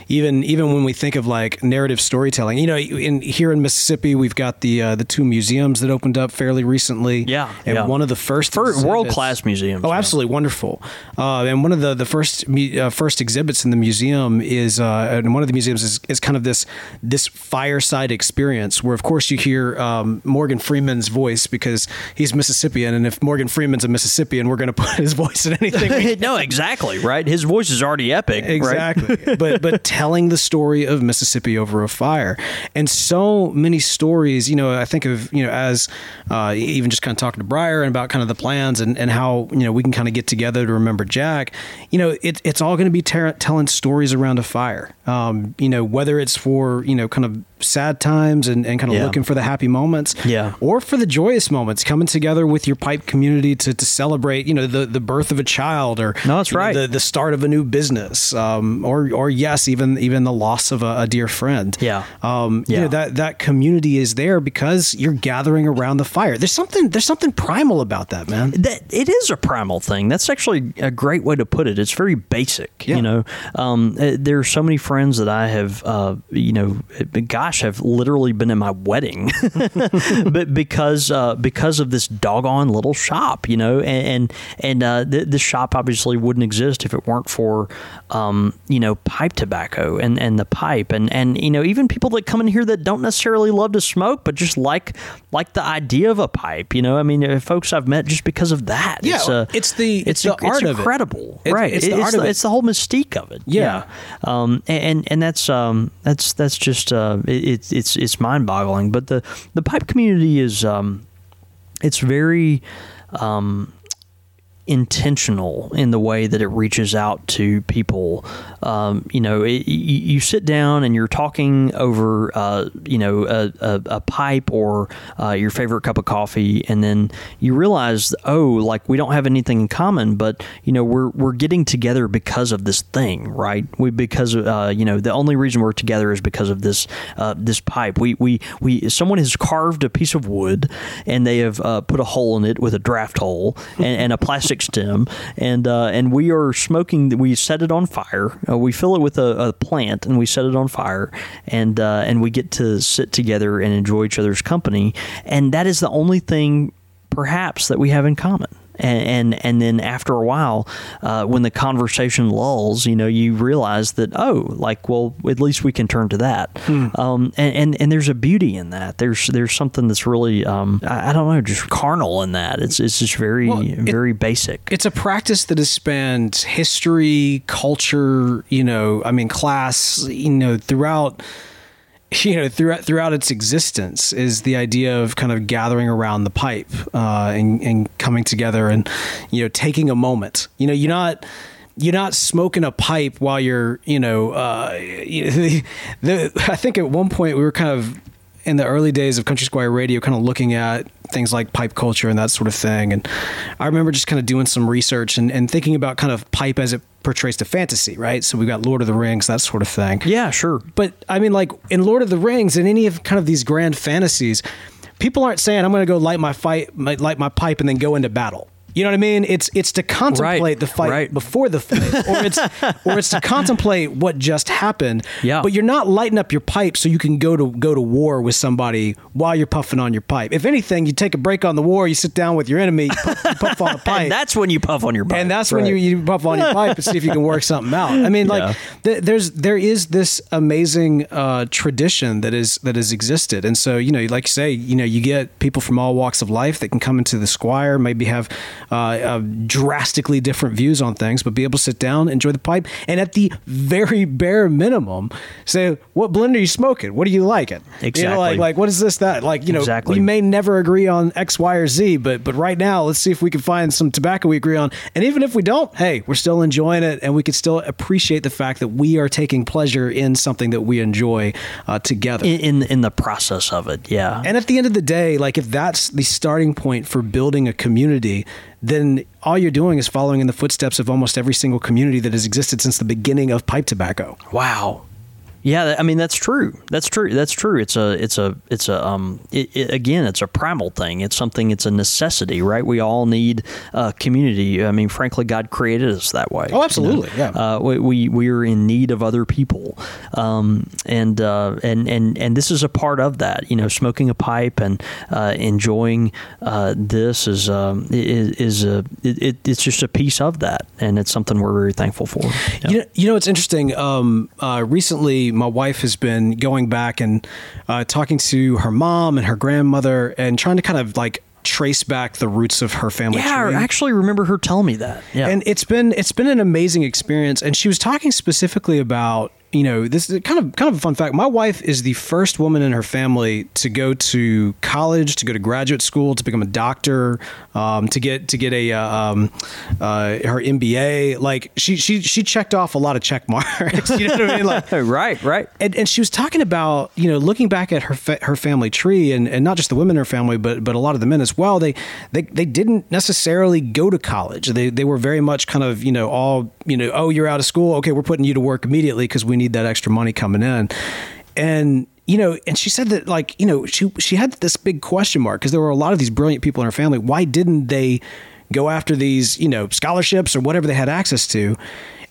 even, even when we think of like narrative storytelling, you know, in here in Mississippi, we've got the, uh, the two museums that opened up fairly recently. Yeah, And yeah. one of the first exhibits- world-class museums, Oh. Absolutely wonderful. Uh, and one of the the first uh, first exhibits in the museum is, uh, and one of the museums is, is kind of this this fireside experience where, of course, you hear um, Morgan Freeman's voice because he's Mississippian, and if Morgan Freeman's a Mississippian, we're going [laughs] to put his voice in anything. [laughs] no, exactly right. His voice is already epic. right? Exactly. but but [laughs] telling the story of Mississippi over a fire. And so many stories, you know, I think of, you know, as uh, even just kind of talking to Breyer and about kind of the plans and, and how, you know, we can kind of get together to remember Jack, you know, it, it's all going to be ter- telling stories around a fire. Um, you know, whether it's for, you know, kind of sad times and, and kind of Yeah. looking for the happy moments Yeah. or for the joyous moments coming together with your pipe community to, to celebrate, you know, the, the birth of a child or No, that's you know, right. the, the start of a new business, um, or or yes, even even the loss of a, a dear friend. Yeah. um, you Yeah. know that that community is there because you're gathering around the fire. There's something there's something primal about that, man. that it is a primal thing. That's actually a great way to put it. It's very basic. Yeah. You know, um, uh, there are so many friends that I have, uh, you know, gosh, have literally been in my wedding, [laughs] but because uh, because of this doggone little shop, you know, and and, uh, th- this shop obviously wouldn't exist if it weren't for, um, you know, pipe tobacco and, and the pipe and and you know even people that come in here that don't necessarily love to smoke but just like like the idea of a pipe. You know, I mean, uh, folks I've met just because of that. Yeah, it's, uh, it's the- it's the it's art of incredible, It's- right? it's the art of it. It's the whole mystique of it. Yeah. Um, and and that's um, that's that's just uh, it, it's it's it's mind boggling. But the the pipe community is um, it's very um, intentional in the way that it reaches out to people. Um, you know, it, you, sit down and you're talking over, uh, you know, a, a, a pipe or uh, your favorite cup of coffee, and then you realize, oh, like we don't have anything in common, but you know, we're we're getting together because of this thing, right? We because uh, you know the only reason we're together is because of this uh, this pipe. We we we someone has carved a piece of wood and they have uh, put a hole in it with a draft hole and, and a plastic stem, and uh, and we are smoking. We set it on fire. Uh, we fill it with a, a plant and we set it on fire, and uh, and we get to sit together and enjoy each other's company, and that is the only thing perhaps that we have in common. And, and and then after a while, uh, when the conversation lulls, you know, you realize that oh, like well, at least we can turn to that. Um, and, and and there's a beauty in that. There's there's something that's really um, I, I don't know, just carnal in that. It's it's just very Well, it- very basic. It's a practice that has spanned history, culture, you know, I mean, class, you know, throughout, [laughs] you know, throughout throughout its existence is the idea of kind of gathering around the pipe uh, and, and coming together and, you know, taking a moment. You know, you're not. You're not smoking a pipe while you're, you know, uh, the, [laughs] the, I think at one point we were kind of in the early days of Country Squire Radio, kind of looking at things like pipe culture and that sort of thing. And I remember just kind of doing some research and, and thinking about kind of pipe as it portrays to fantasy, right? So we've got Lord of the Rings, that sort of thing. yeah, sure. But I mean, like in Lord of the Rings and any of kind of these grand fantasies, people aren't saying I'm going to go light my fight, light my pipe, and then go into battle. You know what I mean? It's it's to contemplate Right, the fight right. before the fight, or it's [laughs] or it's to contemplate what just happened. Yeah. But you're not lighting up your pipe so you can go to go to war with somebody while you're puffing on your pipe. If anything, you take a break on the war, you sit down with your enemy, you puff, you puff on a [laughs] pipe, And that's when you puff on your pipe. and that's when you, you puff on your [laughs] pipe and see if you can work something out. I mean, like Yeah. th- there's there is this amazing uh, tradition that is that has existed, and so you know, like you say, you know, you get people from all walks of life that can come into the Squire, maybe have uh, uh, drastically different views on things, but be able to sit down, enjoy the pipe, and at the very bare minimum, say, "What blend are you smoking? What do you like it? You know, like like what is this that? Like you know, Exactly. we may never agree on X, Y, or Z, but but right now, let's see if we can find some tobacco we agree on. And even if we don't, hey, we're still enjoying it, and we can still appreciate the fact that we are taking pleasure in something that we enjoy uh, together. in, in in the process of it. Yeah. and at the end of the day, like if that's the starting point for building a community, then all you're doing is following in the footsteps of almost every single community that has existed since the beginning of pipe tobacco. Wow. Yeah, I mean that's true. That's true. That's true. It's a it's a it's a um it, it, again it's a primal thing. It's something. It's a necessity, right? We all need uh, community. I mean, frankly, God created us that way. Oh, absolutely. You know? Yeah. Uh, we, we we are in need of other people, um, and uh, and and and this is a part of that. You know, smoking a pipe and uh, enjoying uh, this is um, is, is a it, it's just a piece of that, and it's something we're very thankful for. Yeah. You know, you know, it's interesting. Um, uh, my wife has been going back and uh, talking to her mom and her grandmother and trying to kind of like trace back the roots of her family yeah, tree. I actually remember her telling me that. Yeah. And it's been it's been an amazing experience. And she was talking specifically about you know this is kind of kind of a fun fact. My wife is the first woman in her family to go to college, to go to graduate school, to become a doctor, um, to get to get a uh, um, uh, her MBA. Like she she she checked off a lot of check marks. [laughs] You know what I mean? Like [laughs] right, right. and, and she was talking about you know looking back at her fa- her family tree and, and not just the women in her family but but a lot of the men as well they they, they didn't necessarily go to college they they were very much kind of you know all you know oh you're out of school okay we're putting you to work immediately because we need that extra money coming in and you know and she said that like you know she she had this big question mark because there were a lot of these brilliant people in her family why didn't they go after these you know scholarships or whatever they had access to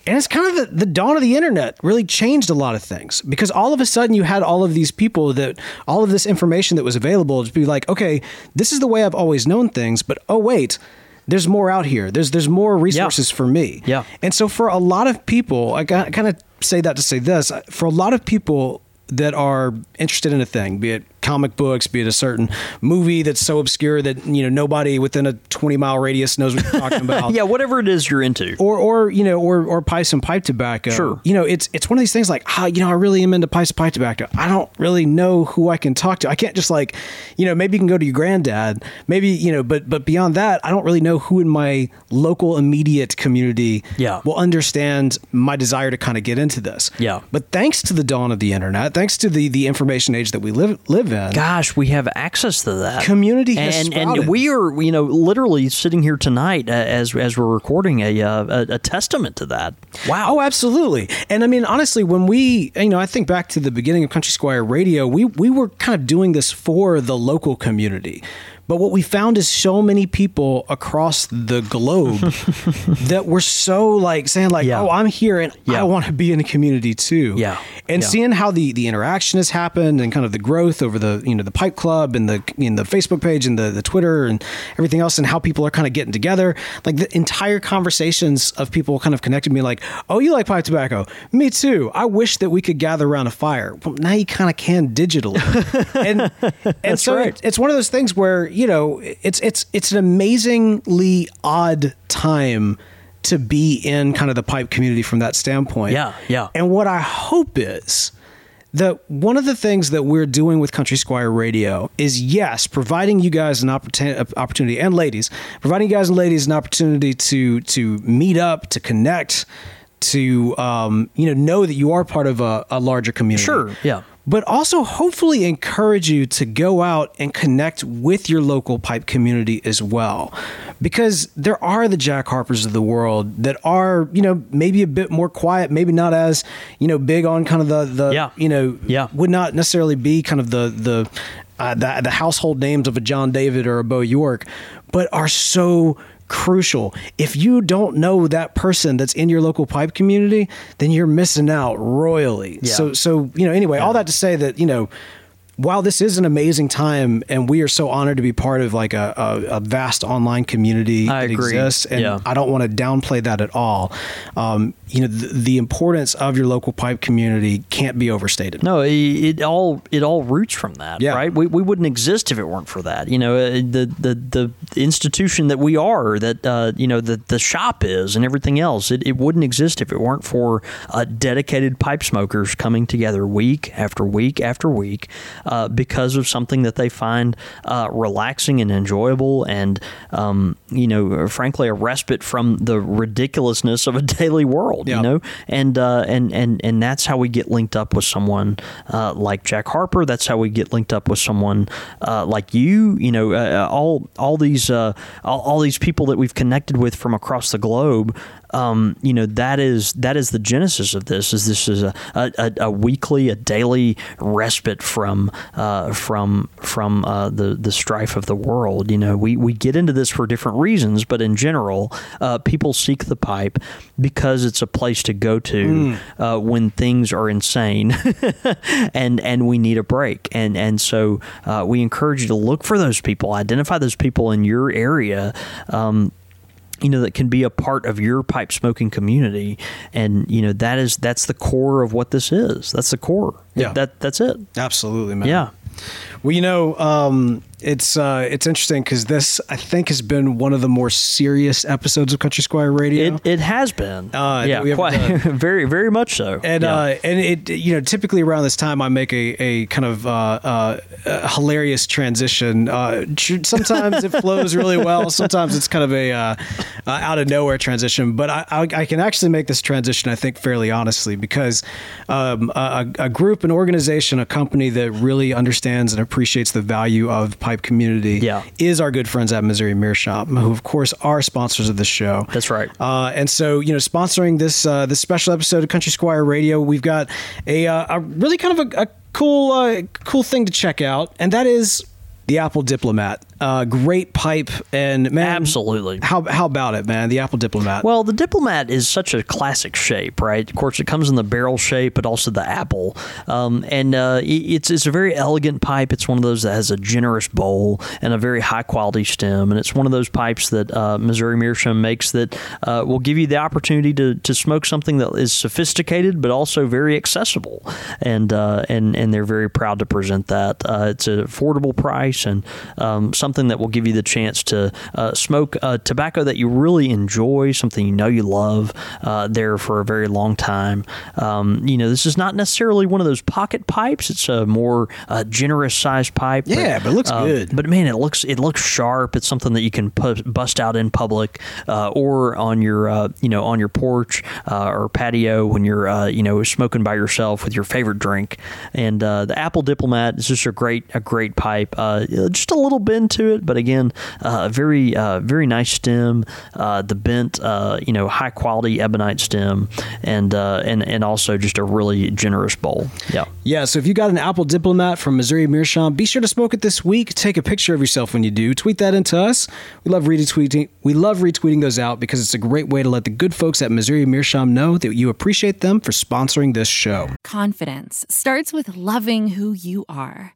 and it's kind of the, the dawn of the internet really changed a lot of things because all of a sudden you had all of these people that all of this information that was available to be like, okay, this is the way I've always known things, but oh wait, there's more out here. There's there's more resources for me. Yeah. And so for a lot of people, I got kind of say that to say this, for a lot of people that are interested in a thing, be it comic books, be it a certain movie that's so obscure that you know nobody within a 20 mile radius knows what you're talking about. [laughs] yeah, whatever it is you're into. Or, or you know, or or pipes and pipe tobacco. Sure. You know, it's it's one of these things like, ah, you know, I really am into pipes and pipe tobacco. I don't really know who I can talk to. I can't just like, you know, maybe you can go to your granddad. Maybe you know, but but beyond that, I don't really know who in my local immediate community Yeah. will understand my desire to kind of get into this. Yeah. But thanks to the dawn of the internet, thanks to the the information age that we live live in, Gosh, we have access to that. Community has and, and we are, you know, literally sitting here tonight uh, as as we're recording a, uh, a a testament to that. Wow. Oh, absolutely. And I mean, honestly, when we, you know, I think back to the beginning of Country Squire Radio, we we were kind of doing this for the local community. But what we found is so many people across the globe [laughs] that were so like saying like, Yeah. "Oh, I'm here and Yeah. I want to be in a community too." Yeah. And Yeah. seeing how the the interaction has happened and kind of the growth over the you know the Pipe Club and the in the Facebook page and the the Twitter and everything else and how people are kind of getting together, like the entire conversations of people kind of connected me like, "Oh, you like pipe tobacco? Me too. I wish that we could gather around a fire." Well, now you kind of can digitally, and [laughs] and so right. it- it's one of those things where you know it's it's it's an amazingly odd time to be in kind of the pipe community from that standpoint. Yeah, yeah. And what I hope is that one of the things that we're doing with Country Squire Radio is yes, providing you guys an opportunity, opportunity and ladies, providing you guys and ladies an opportunity to to meet up, to connect, to um, you know know that you are part of a, a larger community. Sure, yeah. But also hopefully encourage you to go out and connect with your local pipe community as well. Because there are the Jack Harpers of the world that are, you know, maybe a bit more quiet, maybe not as, you know, big on kind of the, the Yeah. you know, Yeah. would not necessarily be kind of the, the, uh, the, the household names of a John David or a Bo York, but are so crucial. If you don't know that person that's in your local pipe community, then you're missing out royally. Yeah. So so you know anyway, all that to say that you know while this is an amazing time and we are so honored to be part of like a, a, a vast online community I that agree. exists and Yeah. I don't want to downplay that at all. Um, you know the, the importance of your local pipe community can't be overstated. No, it, it all it all roots from that, Yeah. right? We, we wouldn't exist if it weren't for that. You know, uh, the the the institution that we are, that uh, you know, the the shop is, and everything else. It, it wouldn't exist if it weren't for uh, dedicated pipe smokers coming together week after week after week uh, because of something that they find uh, relaxing and enjoyable, and um, you know, frankly, a respite from the ridiculousness of a [laughs] daily world. Yep. You know, and uh, and and and that's how we get linked up with someone uh, like Jack Harper. That's how we get linked up with someone uh, like you. You know, uh, all all these uh, all, all these people that we've connected with from across the globe. Um, you know that is that is the genesis of this. Is this is a, a, a weekly, a daily respite from uh, from from uh, the the strife of the world. You know, we we get into this for different reasons, but in general, uh, people seek the pipe because it's a place to go to uh, when things are insane, [laughs] and and we need a break. And and so uh, we encourage you to look for those people, identify those people in your area. Um, you know that can be a part of your pipe smoking community. And you know that is that's the core of what this is. That's the core. Yeah. that that's it. Absolutely, man. yeah. Well, you know, um, it's uh, it's interesting because this I think has been one of the more serious episodes of Country Squire Radio. it, it has been Uh, yeah quite [laughs] very very much so and yeah. uh, and it you know typically around this time I make a, a kind of uh, uh, hilarious transition. Uh, sometimes it flows really well. [laughs] Sometimes it's kind of a uh, uh, out of nowhere transition. But I, I, I can actually make this transition I think fairly honestly because um, a, a group, an organization, a company that really understands and appreciates the value of community Yeah. is our good friends at Missouri Meerschaum, who of course are sponsors of the show. That's right. Uh, and so, you know, sponsoring this uh, this special episode of Country Squire Radio, we've got a, uh, a really kind of a, a cool uh, cool thing to check out, and that is the Apple Diplomat. Uh, great pipe, and man, Absolutely. How how about it, man? The Apple Diplomat. Well, the diplomat is such a classic shape, right? Of course, it comes in the barrel shape, but also the apple, um, and uh, it's it's a very elegant pipe. It's one of those that has a generous bowl and a very high quality stem, and it's one of those pipes that uh, Missouri Meerschaum makes that uh, will give you the opportunity to, to smoke something that is sophisticated, but also very accessible, and uh, and and they're very proud to present that. Uh, it's an affordable price and um, something that will give you the chance to uh, smoke uh, tobacco that you really enjoy, something you know you love, uh, there for a very long time. Um, you know, this is not necessarily one of those pocket pipes. It's a more uh, generous sized pipe. Yeah, but it looks uh, good. But man, it looks it looks sharp. It's something that you can pu- bust out in public uh, or on your uh, you know on your porch uh, or patio when you're uh, you know smoking by yourself with your favorite drink. And uh, the Apple Diplomat is just a great a great pipe. Uh, just a little bend to it, but again, uh, very uh, very nice stem. Uh, the bent uh, you know high quality ebonite stem, and uh, and and also just a really generous bowl. Yeah. Yeah, so if you got an Apple Diplomat from Missouri Meerschaum, be sure to smoke it this week. Take a picture of yourself when you do. Tweet that into us. We love retweeting. We love retweeting those out because it's a great way to let the good folks at Missouri Meerschaum know that you appreciate them for sponsoring this show. Confidence starts with loving who you are.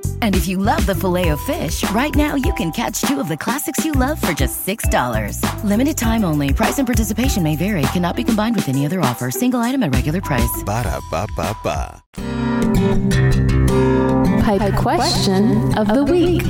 And if you love the filet of fish, right now you can catch two of the classics you love for just $6. Limited time only. Price and participation may vary. Cannot be combined with any other offer. Single item at regular price. Ba-da-ba-ba-ba. Pipe question of the week.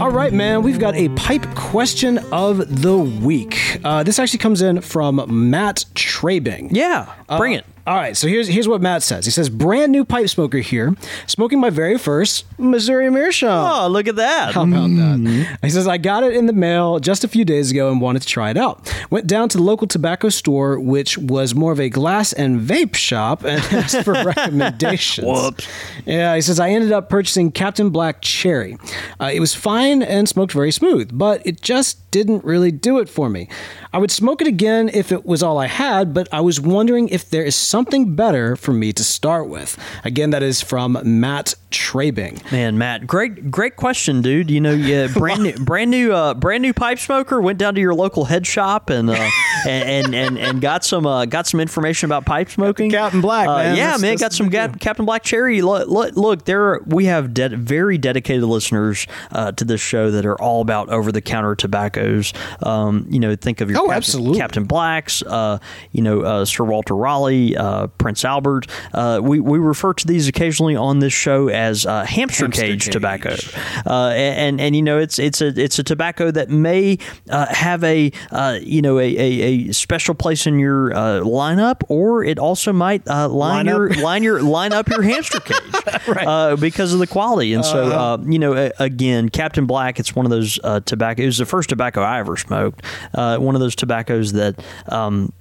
All right, man, we've got a pipe question of the week. Uh, this actually comes in from Matt Trabing. Yeah, bring Uh, it. All right, so here's here's what Matt says. He says, "Brand new pipe smoker here, smoking my very first Missouri Meerschaum." Oh, look at that. How about that? He says, I got it in the mail just a few days ago and wanted to try it out. Went down to the local tobacco store, which was more of a glass and vape shop, and [laughs] asked for [laughs] recommendations. Whoops. Yeah, he says, I ended up purchasing Captain Black Cherry. Uh, it was fine and smoked very smooth, but it just didn't really do it for me. I would smoke it again if it was all I had, but I was wondering if there is something better for me to start with. Again, that is from Matt Trabing. Man, Matt, great, great question, dude. You know, yeah, [laughs] brand new, brand new, uh, brand new pipe smoker. Went down to your local head shop and uh, [laughs] and, and and and got some uh, got some information about pipe smoking. Captain Black, Uh, man. Yeah, That's- man, that's got some Cap- Captain Black Cherry. Look, look, look there we have de- very dedicated listeners uh, to this show that are all about over the counter tobaccos. Um, you know, think of your Oh, Captain, absolutely. Captain Blacks. Uh, you know, uh, Sir Walter Raleigh, uh, Prince Albert. Uh, we we refer to these occasionally on this show as uh, hamster, Hamster cage, cage. tobacco. Uh, and and you know, it's it's a it's a tobacco that may uh, have a uh, you know a, a, a special place in your uh, lineup, or it also might uh, line, Line up. your line your line up your hamster [laughs] cage uh, because of the quality. And so, uh, you know, a- again, Captain Black, it's one of those uh, tobacco. It was the first tobacco I ever smoked. Uh, one of those tobaccos that. Um,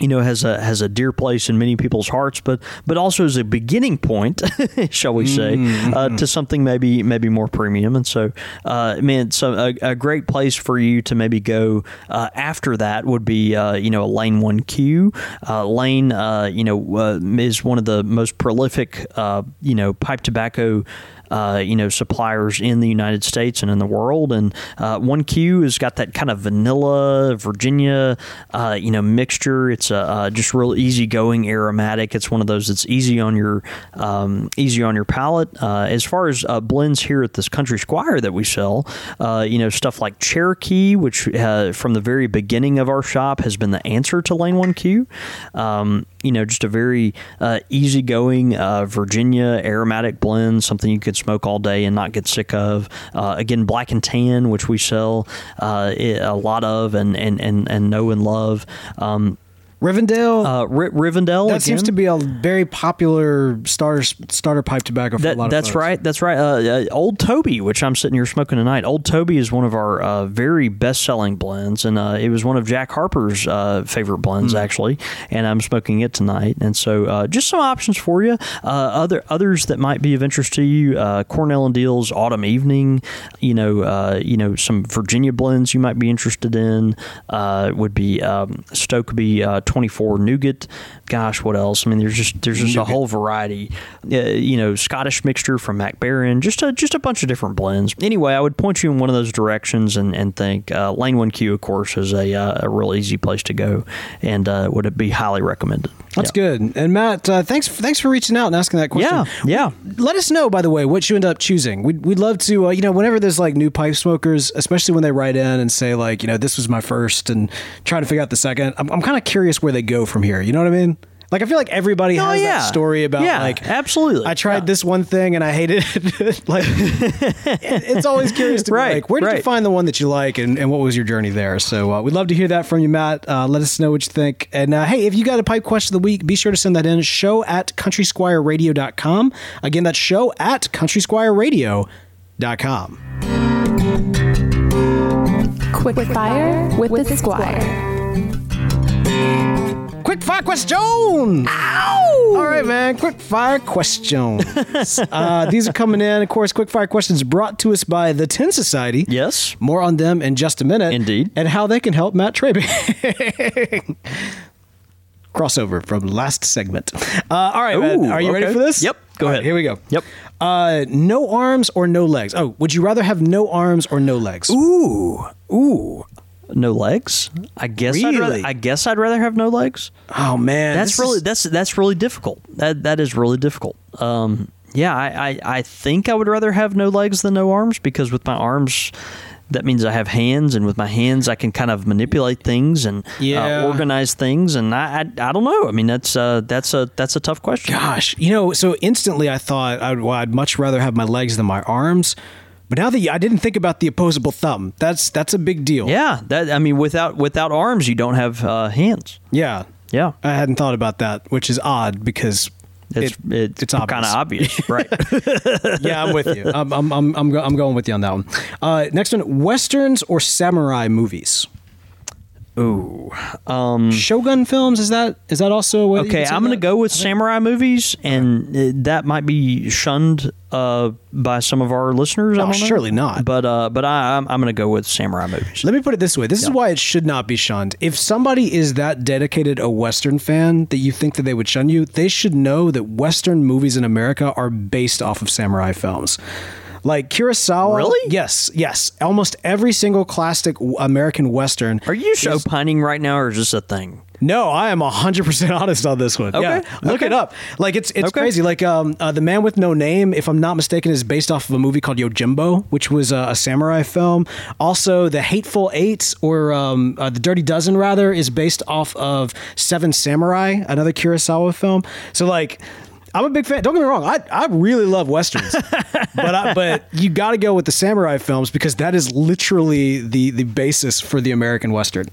you know, has a has a dear place in many people's hearts, but but also as a beginning point, [laughs] shall we say, uh, to something maybe maybe more premium. And so, uh, man, so a, a great place for you to maybe go uh, after that would be uh, you know a Lane One Q. Uh, Lane, uh, you know, uh, is one of the most prolific uh, you know pipe tobacco uh, you know suppliers in the United States and in the world. And uh, One Q has got that kind of vanilla Virginia uh, you know mixture. It's a just real easygoing aromatic. It's one of those that's easy on your um, easy on your palate. Uh, as far as blends here at this Country Squire that we sell, you know stuff like Cherokee, which from the very beginning of our shop has been the answer to Lane One Q. Um, you know, just a very uh, easygoing uh, Virginia aromatic blend, something you could smoke all day and not get sick of. Uh, again, Black and Tan, which we sell uh, a lot of and and and, and know and love. Um, Rivendell. uh, R- Rivendell. that seems to be a very popular starter starter pipe tobacco for a That, lot of that's right. That's right. Uh, uh, Old Toby, which I'm sitting here smoking tonight. Old Toby is one of our uh, very best-selling blends, and uh, it was one of Jack Harper's uh, favorite blends, actually. And I'm smoking it tonight. And so, uh, just some options for you. Uh, other others that might be of interest to you: uh, Cornell and Diehl's Autumn Evening. You know, uh, you know, some Virginia blends you might be interested in uh, would be um, Stokeby uh, 24 Nougat. Gosh, what else? I mean, there's just there's just a whole variety. Uh, you know, Scottish mixture from Mac Baren. Just a just a bunch of different blends. Anyway, I would point you in one of those directions and and think uh, Lane One Q, of course, is a uh, a real easy place to go, and uh, would it be highly recommended. That's Yeah. good. And Matt, uh, thanks thanks for reaching out and asking that question. Yeah, yeah. Let us know, by the way, what you end up choosing. We'd, we'd love to, uh, you know, whenever there's like new pipe smokers, especially when they write in and say like, you know, this was my first and trying to figure out the second. I'm, I'm kind of curious where they go from here. You know what I mean? Like I feel like everybody Oh, has yeah. that story about Yeah, like absolutely. I tried Yeah. this one thing and I hated it. [laughs] like it- it's always curious to be [laughs] Right, like, where did you find the one that you like and, and what was your journey there? So uh, we'd love to hear that from you, Matt. Uh, let us know what you think. And uh, hey, if you got a pipe question of the week, be sure to send that in. Show at countrysquireradio.com. Again, that's show at countrysquireradio.com. Quick fire with the squire. Quick fire fire question. Ow! All right, man. Quick fire questions. [laughs] uh, these are coming in. Of course, quick fire questions brought to us by the Tin Society. Yes. More on them in just a minute. Indeed. And how they can help Matt Traby. [laughs] Crossover from last segment. Uh, all right, Ooh, are you ready for this? Yep, go All ahead. here we go. Yep. Uh, no arms or no legs? Oh, would you rather have no arms or no legs? Ooh, ooh. No legs? I guess I'd rather, I guess I'd rather have no legs. Oh man, That's really is- that's that's really difficult. That that is really difficult. Um, yeah, I, I I think I would rather have no legs than no arms because with my arms, that means I have hands, and with my hands I can kind of manipulate things and Yeah. uh, organize things. And I, I I don't know. I mean that's uh that's a that's a tough question. Gosh, you know, so instantly I thought I'd, well, I'd much rather have my legs than my arms. But now that you, I didn't think about the opposable thumb, that's that's a big deal. Yeah, that I mean without without arms you don't have uh, hands. yeah, Yeah. I hadn't thought about that, which is odd because It's it- it's, it's obvious. kind of obvious, [laughs] right? yeah, I'm with you. I'm I'm I'm I'm, go- I'm going with you on that one. Uh, next one: westerns or samurai movies. Ooh. Um, Shogun films is that is that also a way Okay, consider I'm going to go with samurai movies, and uh, that might be shunned uh, by some of our listeners. I Oh, don't know. surely not. But uh, but I, I'm, I'm going to go with samurai movies. Let me put it this way. This is why it should not be shunned. If somebody is that dedicated a Western fan that you think that they would shun you, they should know that Western movies in America are based off of samurai films. Like Kurosawa. Really? Yes, yes. Almost every single classic American Western. Are you show pining right now, or is this a thing? No, I am 100% [laughs] honest on this one. Okay, Yeah, look okay. it up. Like it's it's Okay. crazy. Like um uh, The Man with No Name, if I'm not mistaken, is based off of a movie called Yojimbo, which was a, a samurai film. Also, The Hateful Eight or um, uh, The Dirty Dozen rather is based off of Seven Samurai, another Kurosawa film. So like I'm a big fan. Don't get me wrong. I, I really love westerns, [laughs] but I, but you got to go with the samurai films because that is literally the the basis for the American western.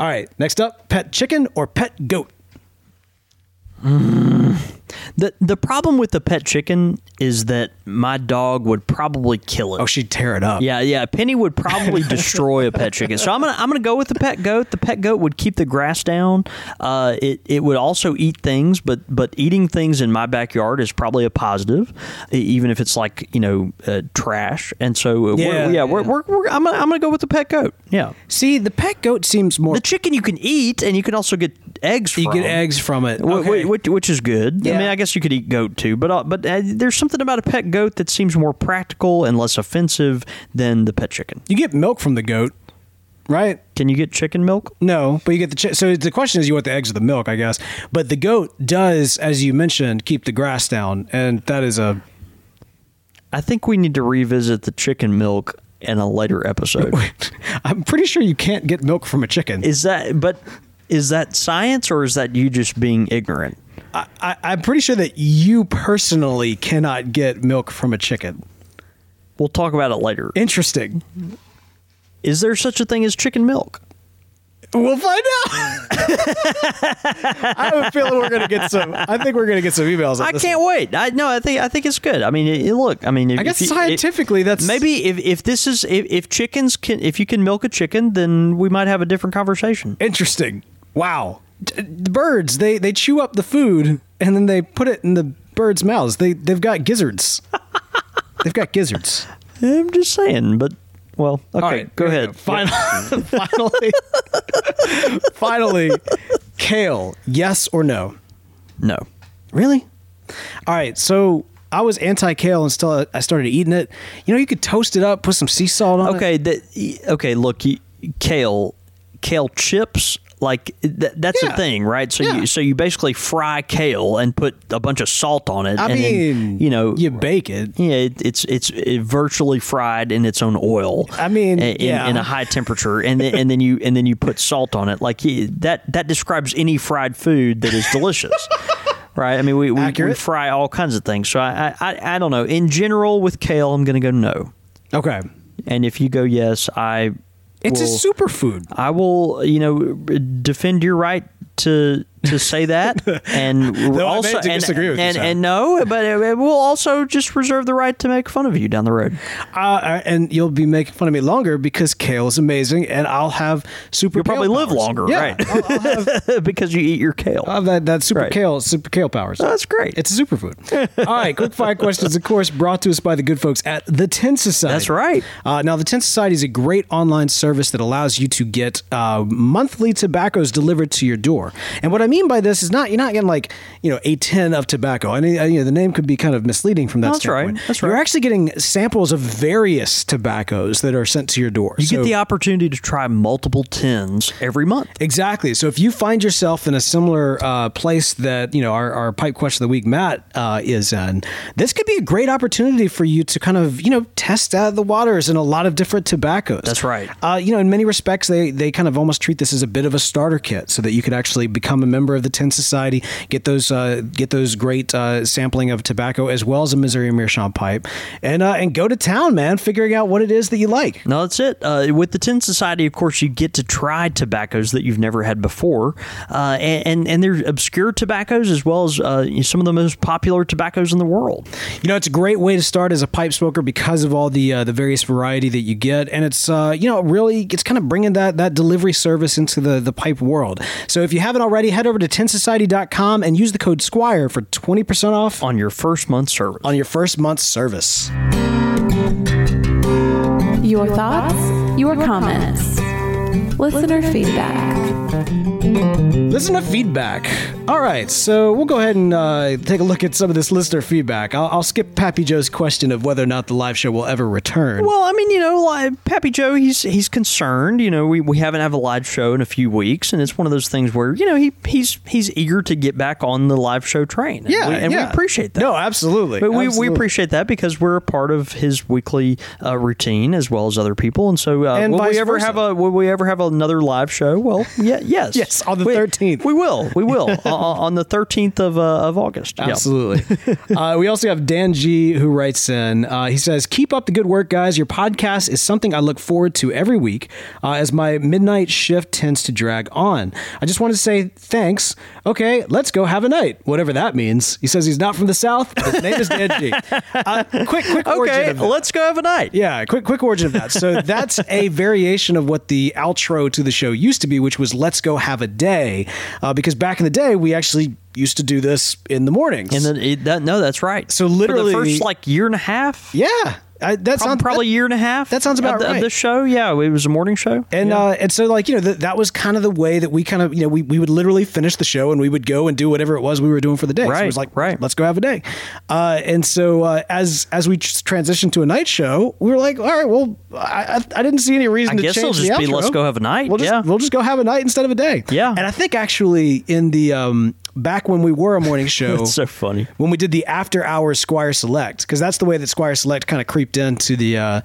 All right, next up, pet chicken or pet goat? Mm. The the problem with the pet chicken is that my dog would probably kill it. Oh, she'd tear it up. Yeah, yeah. Penny would probably [laughs] destroy a pet chicken. So I'm gonna I'm gonna go with the pet goat. The pet goat would keep the grass down. Uh, it it would also eat things, but but eating things in my backyard is probably a positive, even if it's like you know uh, trash. And so Yeah, we're, yeah, We're, we're, we're I'm gonna, I'm gonna go with the pet goat. Yeah. See, the pet goat seems more. The chicken you can eat, and you can also get eggs. you from. get eggs from it. Wh- wh- Okay. Which, which is good. I mean, I guess you could eat goat too, but uh, but uh, there's something about a pet goat that seems more practical and less offensive than the pet chicken. You get milk from the goat, right? Can you get chicken milk? No, but you get the chi- so the question is you want the eggs or the milk, I guess. But the goat does, as you mentioned, keep the grass down, and that is a I think we need to revisit the chicken milk in a later episode. [laughs] I'm pretty sure you can't get milk from a chicken. is that but is that science or is that you just being ignorant? I, I'm pretty sure that you personally cannot get milk from a chicken. We'll talk about it later. Interesting. Is there such a thing as chicken milk? We'll find out. [laughs] I have a feeling we're gonna get some. I think we're gonna get some emails. On I can't one. wait. I no, I think I think it's good. I mean, it, it- look, I mean, if, I guess if you- scientifically, that's maybe if, if this is if, if chickens can if you can milk a chicken, then we might have a different conversation. interesting. Wow, D- the birds they they chew up the food and then they put it in the birds' mouths. They they've got gizzards. [laughs] they've got gizzards. I'm just saying, but well, okay, All right, go here we ahead. [laughs] Finally, finally, [laughs] finally, kale. Yes or no? No. Really? All right. So I was anti kale until I started eating it. You know, you could toast it up, put some sea salt on it. Okay, okay. Look, kale, kale chips, like that, that's Yeah. a thing, right? So Yeah. you so you basically fry kale and put a bunch of salt on it. I and mean, then, you know, you bake it. Yeah, it, it's it's uh, virtually fried in its own oil. I mean, in, yeah. in a high [laughs] temperature, and then, and then you and then you put salt on it. Like that that describes any fried food that is delicious. [laughs] Right, I mean, we, we, we fry all kinds of things. So I, I, I- I don't know. In general, with kale, I'm going to go no. Okay. And if you go yes, I It's will, a superfood. I will, you know, defend your right to to say that, [laughs] and I also and, disagree with you, and, and no, but it, we'll also just reserve the right to make fun of you down the road. Uh, and you'll be making fun of me longer because kale is amazing, and I'll have super. You'll probably live longer, Yeah, right? I'll, I'll have, [laughs] because you eat your kale. Have that, that super Right. kale, super kale powers. That's great. It's a superfood. [laughs] All right, quick fire questions, of course, brought to us by the good folks at the Tin Society. That's right. Uh, now, the Tin Society is a great online service that allows you to get uh, monthly tobaccos delivered to your door. And what I mean by this is not you're not getting like you know a tin of tobacco. I mean, uh, you know, the name could be kind of misleading from that No, that's right. standpoint. That's You're actually getting samples of various tobaccos that are sent to your door. you So- get the opportunity to try multiple tins every month. Exactly. So if you find yourself in a similar uh, place that you know our, our pipe question of the week, Matt uh, is in, this could be a great opportunity for you to kind of you know test out the waters in a lot of different tobaccos. That's right. Uh, you know, in many respects, they they kind of almost treat this as a bit of a starter kit, so that you could actually become a member of the Tin Society, get those uh, get those great uh, sampling of tobacco as well as a Missouri Meerschaum pipe, and uh, and go to town, man, figuring out what it is that you like. No, that's it. Uh, with the Tin Society, of course, you get to try tobaccos that you've never had before, uh, and, and and they're obscure tobaccos as well as uh, some of the most popular tobaccos in the world. You know, it's a great way to start as a pipe smoker because of all the uh, the various variety that you get, and it's uh, you know really it's kind of bringing that that delivery service into the the pipe world. So if you haven't already, head over to tinsociety.com and use the code Squire for twenty percent off on your first month service. on your first month's service. Your thoughts, your comments, listener feedback. Listen to feedback. All right, so we'll go ahead and uh, take a look at some of this listener feedback. I'll, I'll skip Pappy Joe's question of whether or not the live show will ever return. Well, I mean, you know, like Pappy Joe, he's he's concerned. You know, we, we haven't have a live show in a few weeks, and it's one of those things where you know he he's he's eager to get back on the live show train. And yeah, we, and yeah. we appreciate that. No, absolutely. But we, we appreciate that because we're a part of his weekly uh, routine as well as other people, and so uh, And will we ever versa. have a will we ever have another live show? Well, yeah, yes, Yes, on the We- 13th. We will, we will [laughs] uh, on the thirteenth of uh, of August. Yeah. Absolutely. [laughs] uh, we also have Dan G who writes in. Uh, he says, "Keep up the good work, guys. Your podcast is something I look forward to every week, uh, as my midnight shift tends to drag on. I just wanted to say thanks. Okay, let's go have a night, whatever that means." He says he's not from the south. But his name is Dan G. [laughs] Uh, quick, quick origin Okay, let's go have a night. Yeah, quick quick origin of that. So that's a variation of what the outro to the show used to be, which was "Let's go have a day," uh, because back in the day we actually used to do this in the mornings. And then it, that, no, that's right. So For literally- the first like year and a half. yeah, I, that Prob- sounds probably a year and a half. that sounds about of the, right. Of the show, yeah, it was a morning show. And yeah. uh, and so like you know th- that was kind of the way that we kind of you know we, we would literally finish the show and we would go and do whatever it was we were doing for the day. So it was like right. let's go have a day. Uh, and so uh, as as we transitioned to a night show, we were like, all right, well, I, I, I didn't see any reason I to guess change it'll just the be outro. let's go have a night, We'll just yeah. we'll just go have a night instead of a day. Yeah. And I think actually in the um, back when we were a morning [laughs] show, That's so funny. when we did the after hours Squire Select because that's the way that Squire Select kind of creeped into the uh,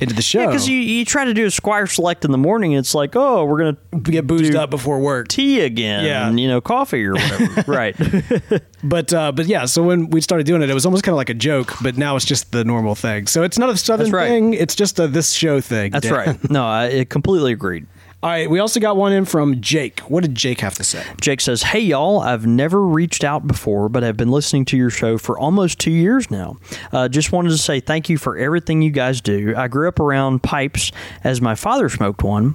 into the show. Because you, you try to do a Squire Select in the morning, it's like, oh, we're gonna get boozed up before work. tea again, Yeah. and, you know, coffee or whatever. [laughs] right. [laughs] But uh, but yeah, so when we started doing it, it was almost kind of like a joke, but now it's just the normal thing. So it's not a southern right. thing; it's just a this show thing. That's Dan. right. No, I, I completely agreed. All right, we also got one in from Jake. What did Jake have to say? Jake says, Hey, y'all, I've never reached out before, but I've been listening to your show for almost two years now. Uh, just wanted to say thank you for everything you guys do. I grew up around pipes as my father smoked one.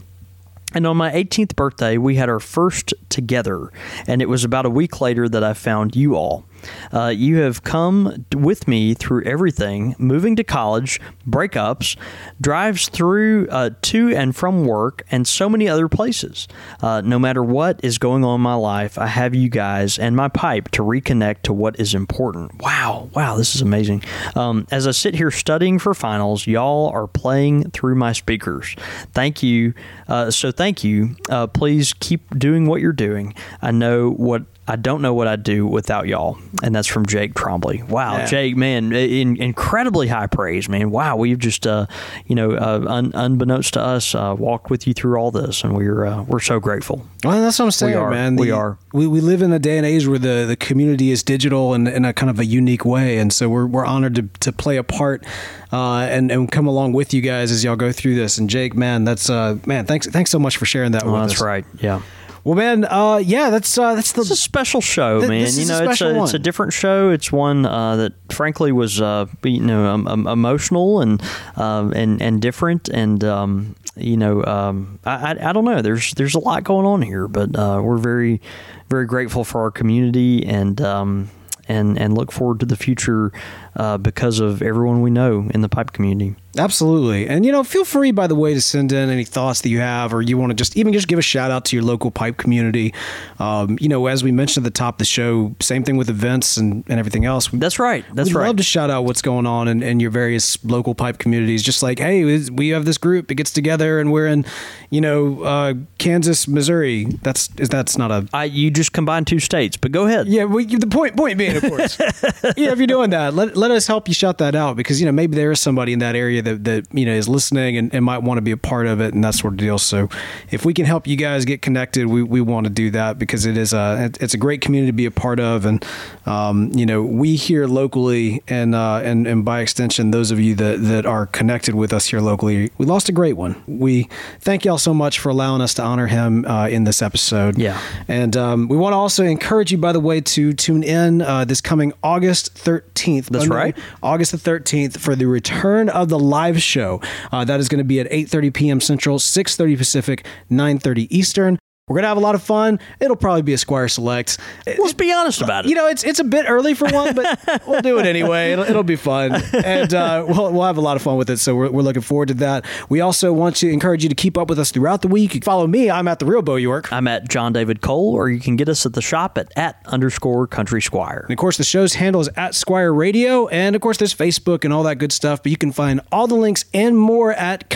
And on my 18th birthday, we had our first together. And it was about a week later that I found you all. Uh, you have come with me through everything moving to college, breakups, drives through uh, to and from work, and so many other places. Uh, no matter what is going on in my life, I have you guys and my pipe to reconnect to what is important. Wow, wow, this is amazing. Um, as I sit here studying for finals, y'all are playing through my speakers. Thank you. Uh, so, thank you. Uh, please keep doing what you're doing. I know what I don't know what I'd do without y'all. And that's from Jake Trombley. Wow, Yeah. Jake, man, in, incredibly high praise, man. Wow, we've just, uh, you know, uh, un, unbeknownst to us, uh, walked with you through all this, and we're uh, we're so grateful. Well, that's what I'm saying, we are. man. We are. We, we live in a day and age where the, the community is digital and in a kind of a unique way, and so we're, we're honored to, to play a part uh, and and come along with you guys as y'all go through this. And Jake, man, that's uh, man, thanks thanks so much for sharing that with that's us. right. Yeah. Well, man, uh, yeah, that's uh, that's the It's a special show, Th- man. you is a know, it's a it's a different show. It's one uh, that, frankly, was uh, you know um, um, emotional and um, and and different, and um, you know, um, I, I I don't know. There's there's a lot going on here, but uh, we're very very grateful for our community and. Um, and, and look forward to the future uh, because of everyone we know in the pipe community. Absolutely. And, you know, feel free, by the way, to send in any thoughts that you have, or you want to just even just give a shout out to your local pipe community. Um, you know, as we mentioned at the top of the show, same thing with events and, and everything else. That's right. That's We'd right. love to shout out what's going on in, in your various local pipe communities. Just like, hey, we have this group, it gets together, and we're in, you know, uh, Kansas, Missouri. That's is that's not a I, you just combined two states, but go ahead. yeah, well, the point point being, of course, [laughs] yeah. If you're doing that, let, let us help you shout that out because you know maybe there is somebody in that area that, that you know is listening and, and might want to be a part of it and that sort of deal. So if we can help you guys get connected, we, we want to do that because it is a it's a great community to be a part of, and um, you know we here locally and uh, and and by extension those of you that that are connected with us here locally, we lost a great one. We thank y'all so much for allowing us to honor him uh, in this episode. Yeah. And um, we want to also encourage you, by the way, to tune in uh, this coming August 13th. That's Monday, right. August the 13th for the return of the live show. Uh, that is going to be at 8.30 p.m. Central, 6.30 Pacific, 9.30 Eastern. We're going to have a lot of fun. It'll probably be a Squire Select. Let's be honest about it. You know, it's it's a bit early for one, but [laughs] we'll do it anyway. It'll, it'll be fun, and uh, we'll we'll have a lot of fun with it. So we're, we're looking forward to that. We also want to encourage you to keep up with us throughout the week. You can follow me. I'm at the Real Bo York. I'm at John David Cole, or you can get us at the shop at at underscore Country Squire. And of course, the show's handle is at Squire Radio. And of course, there's Facebook and all that good stuff. But you can find all the links and more at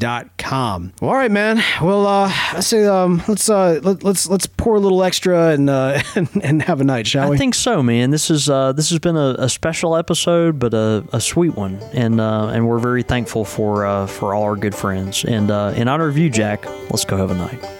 countrysquireradio.com. Well, all right, man. Well, uh, I say um, let's uh, let, let's let's pour a little extra and uh, and, and have a night, shall I we? I think so, man. This is uh, this has been a, a special episode, but a, a sweet one, and uh, and we're very thankful for uh, for all our good friends. And uh, in honor of you, Jack, let's go have a night.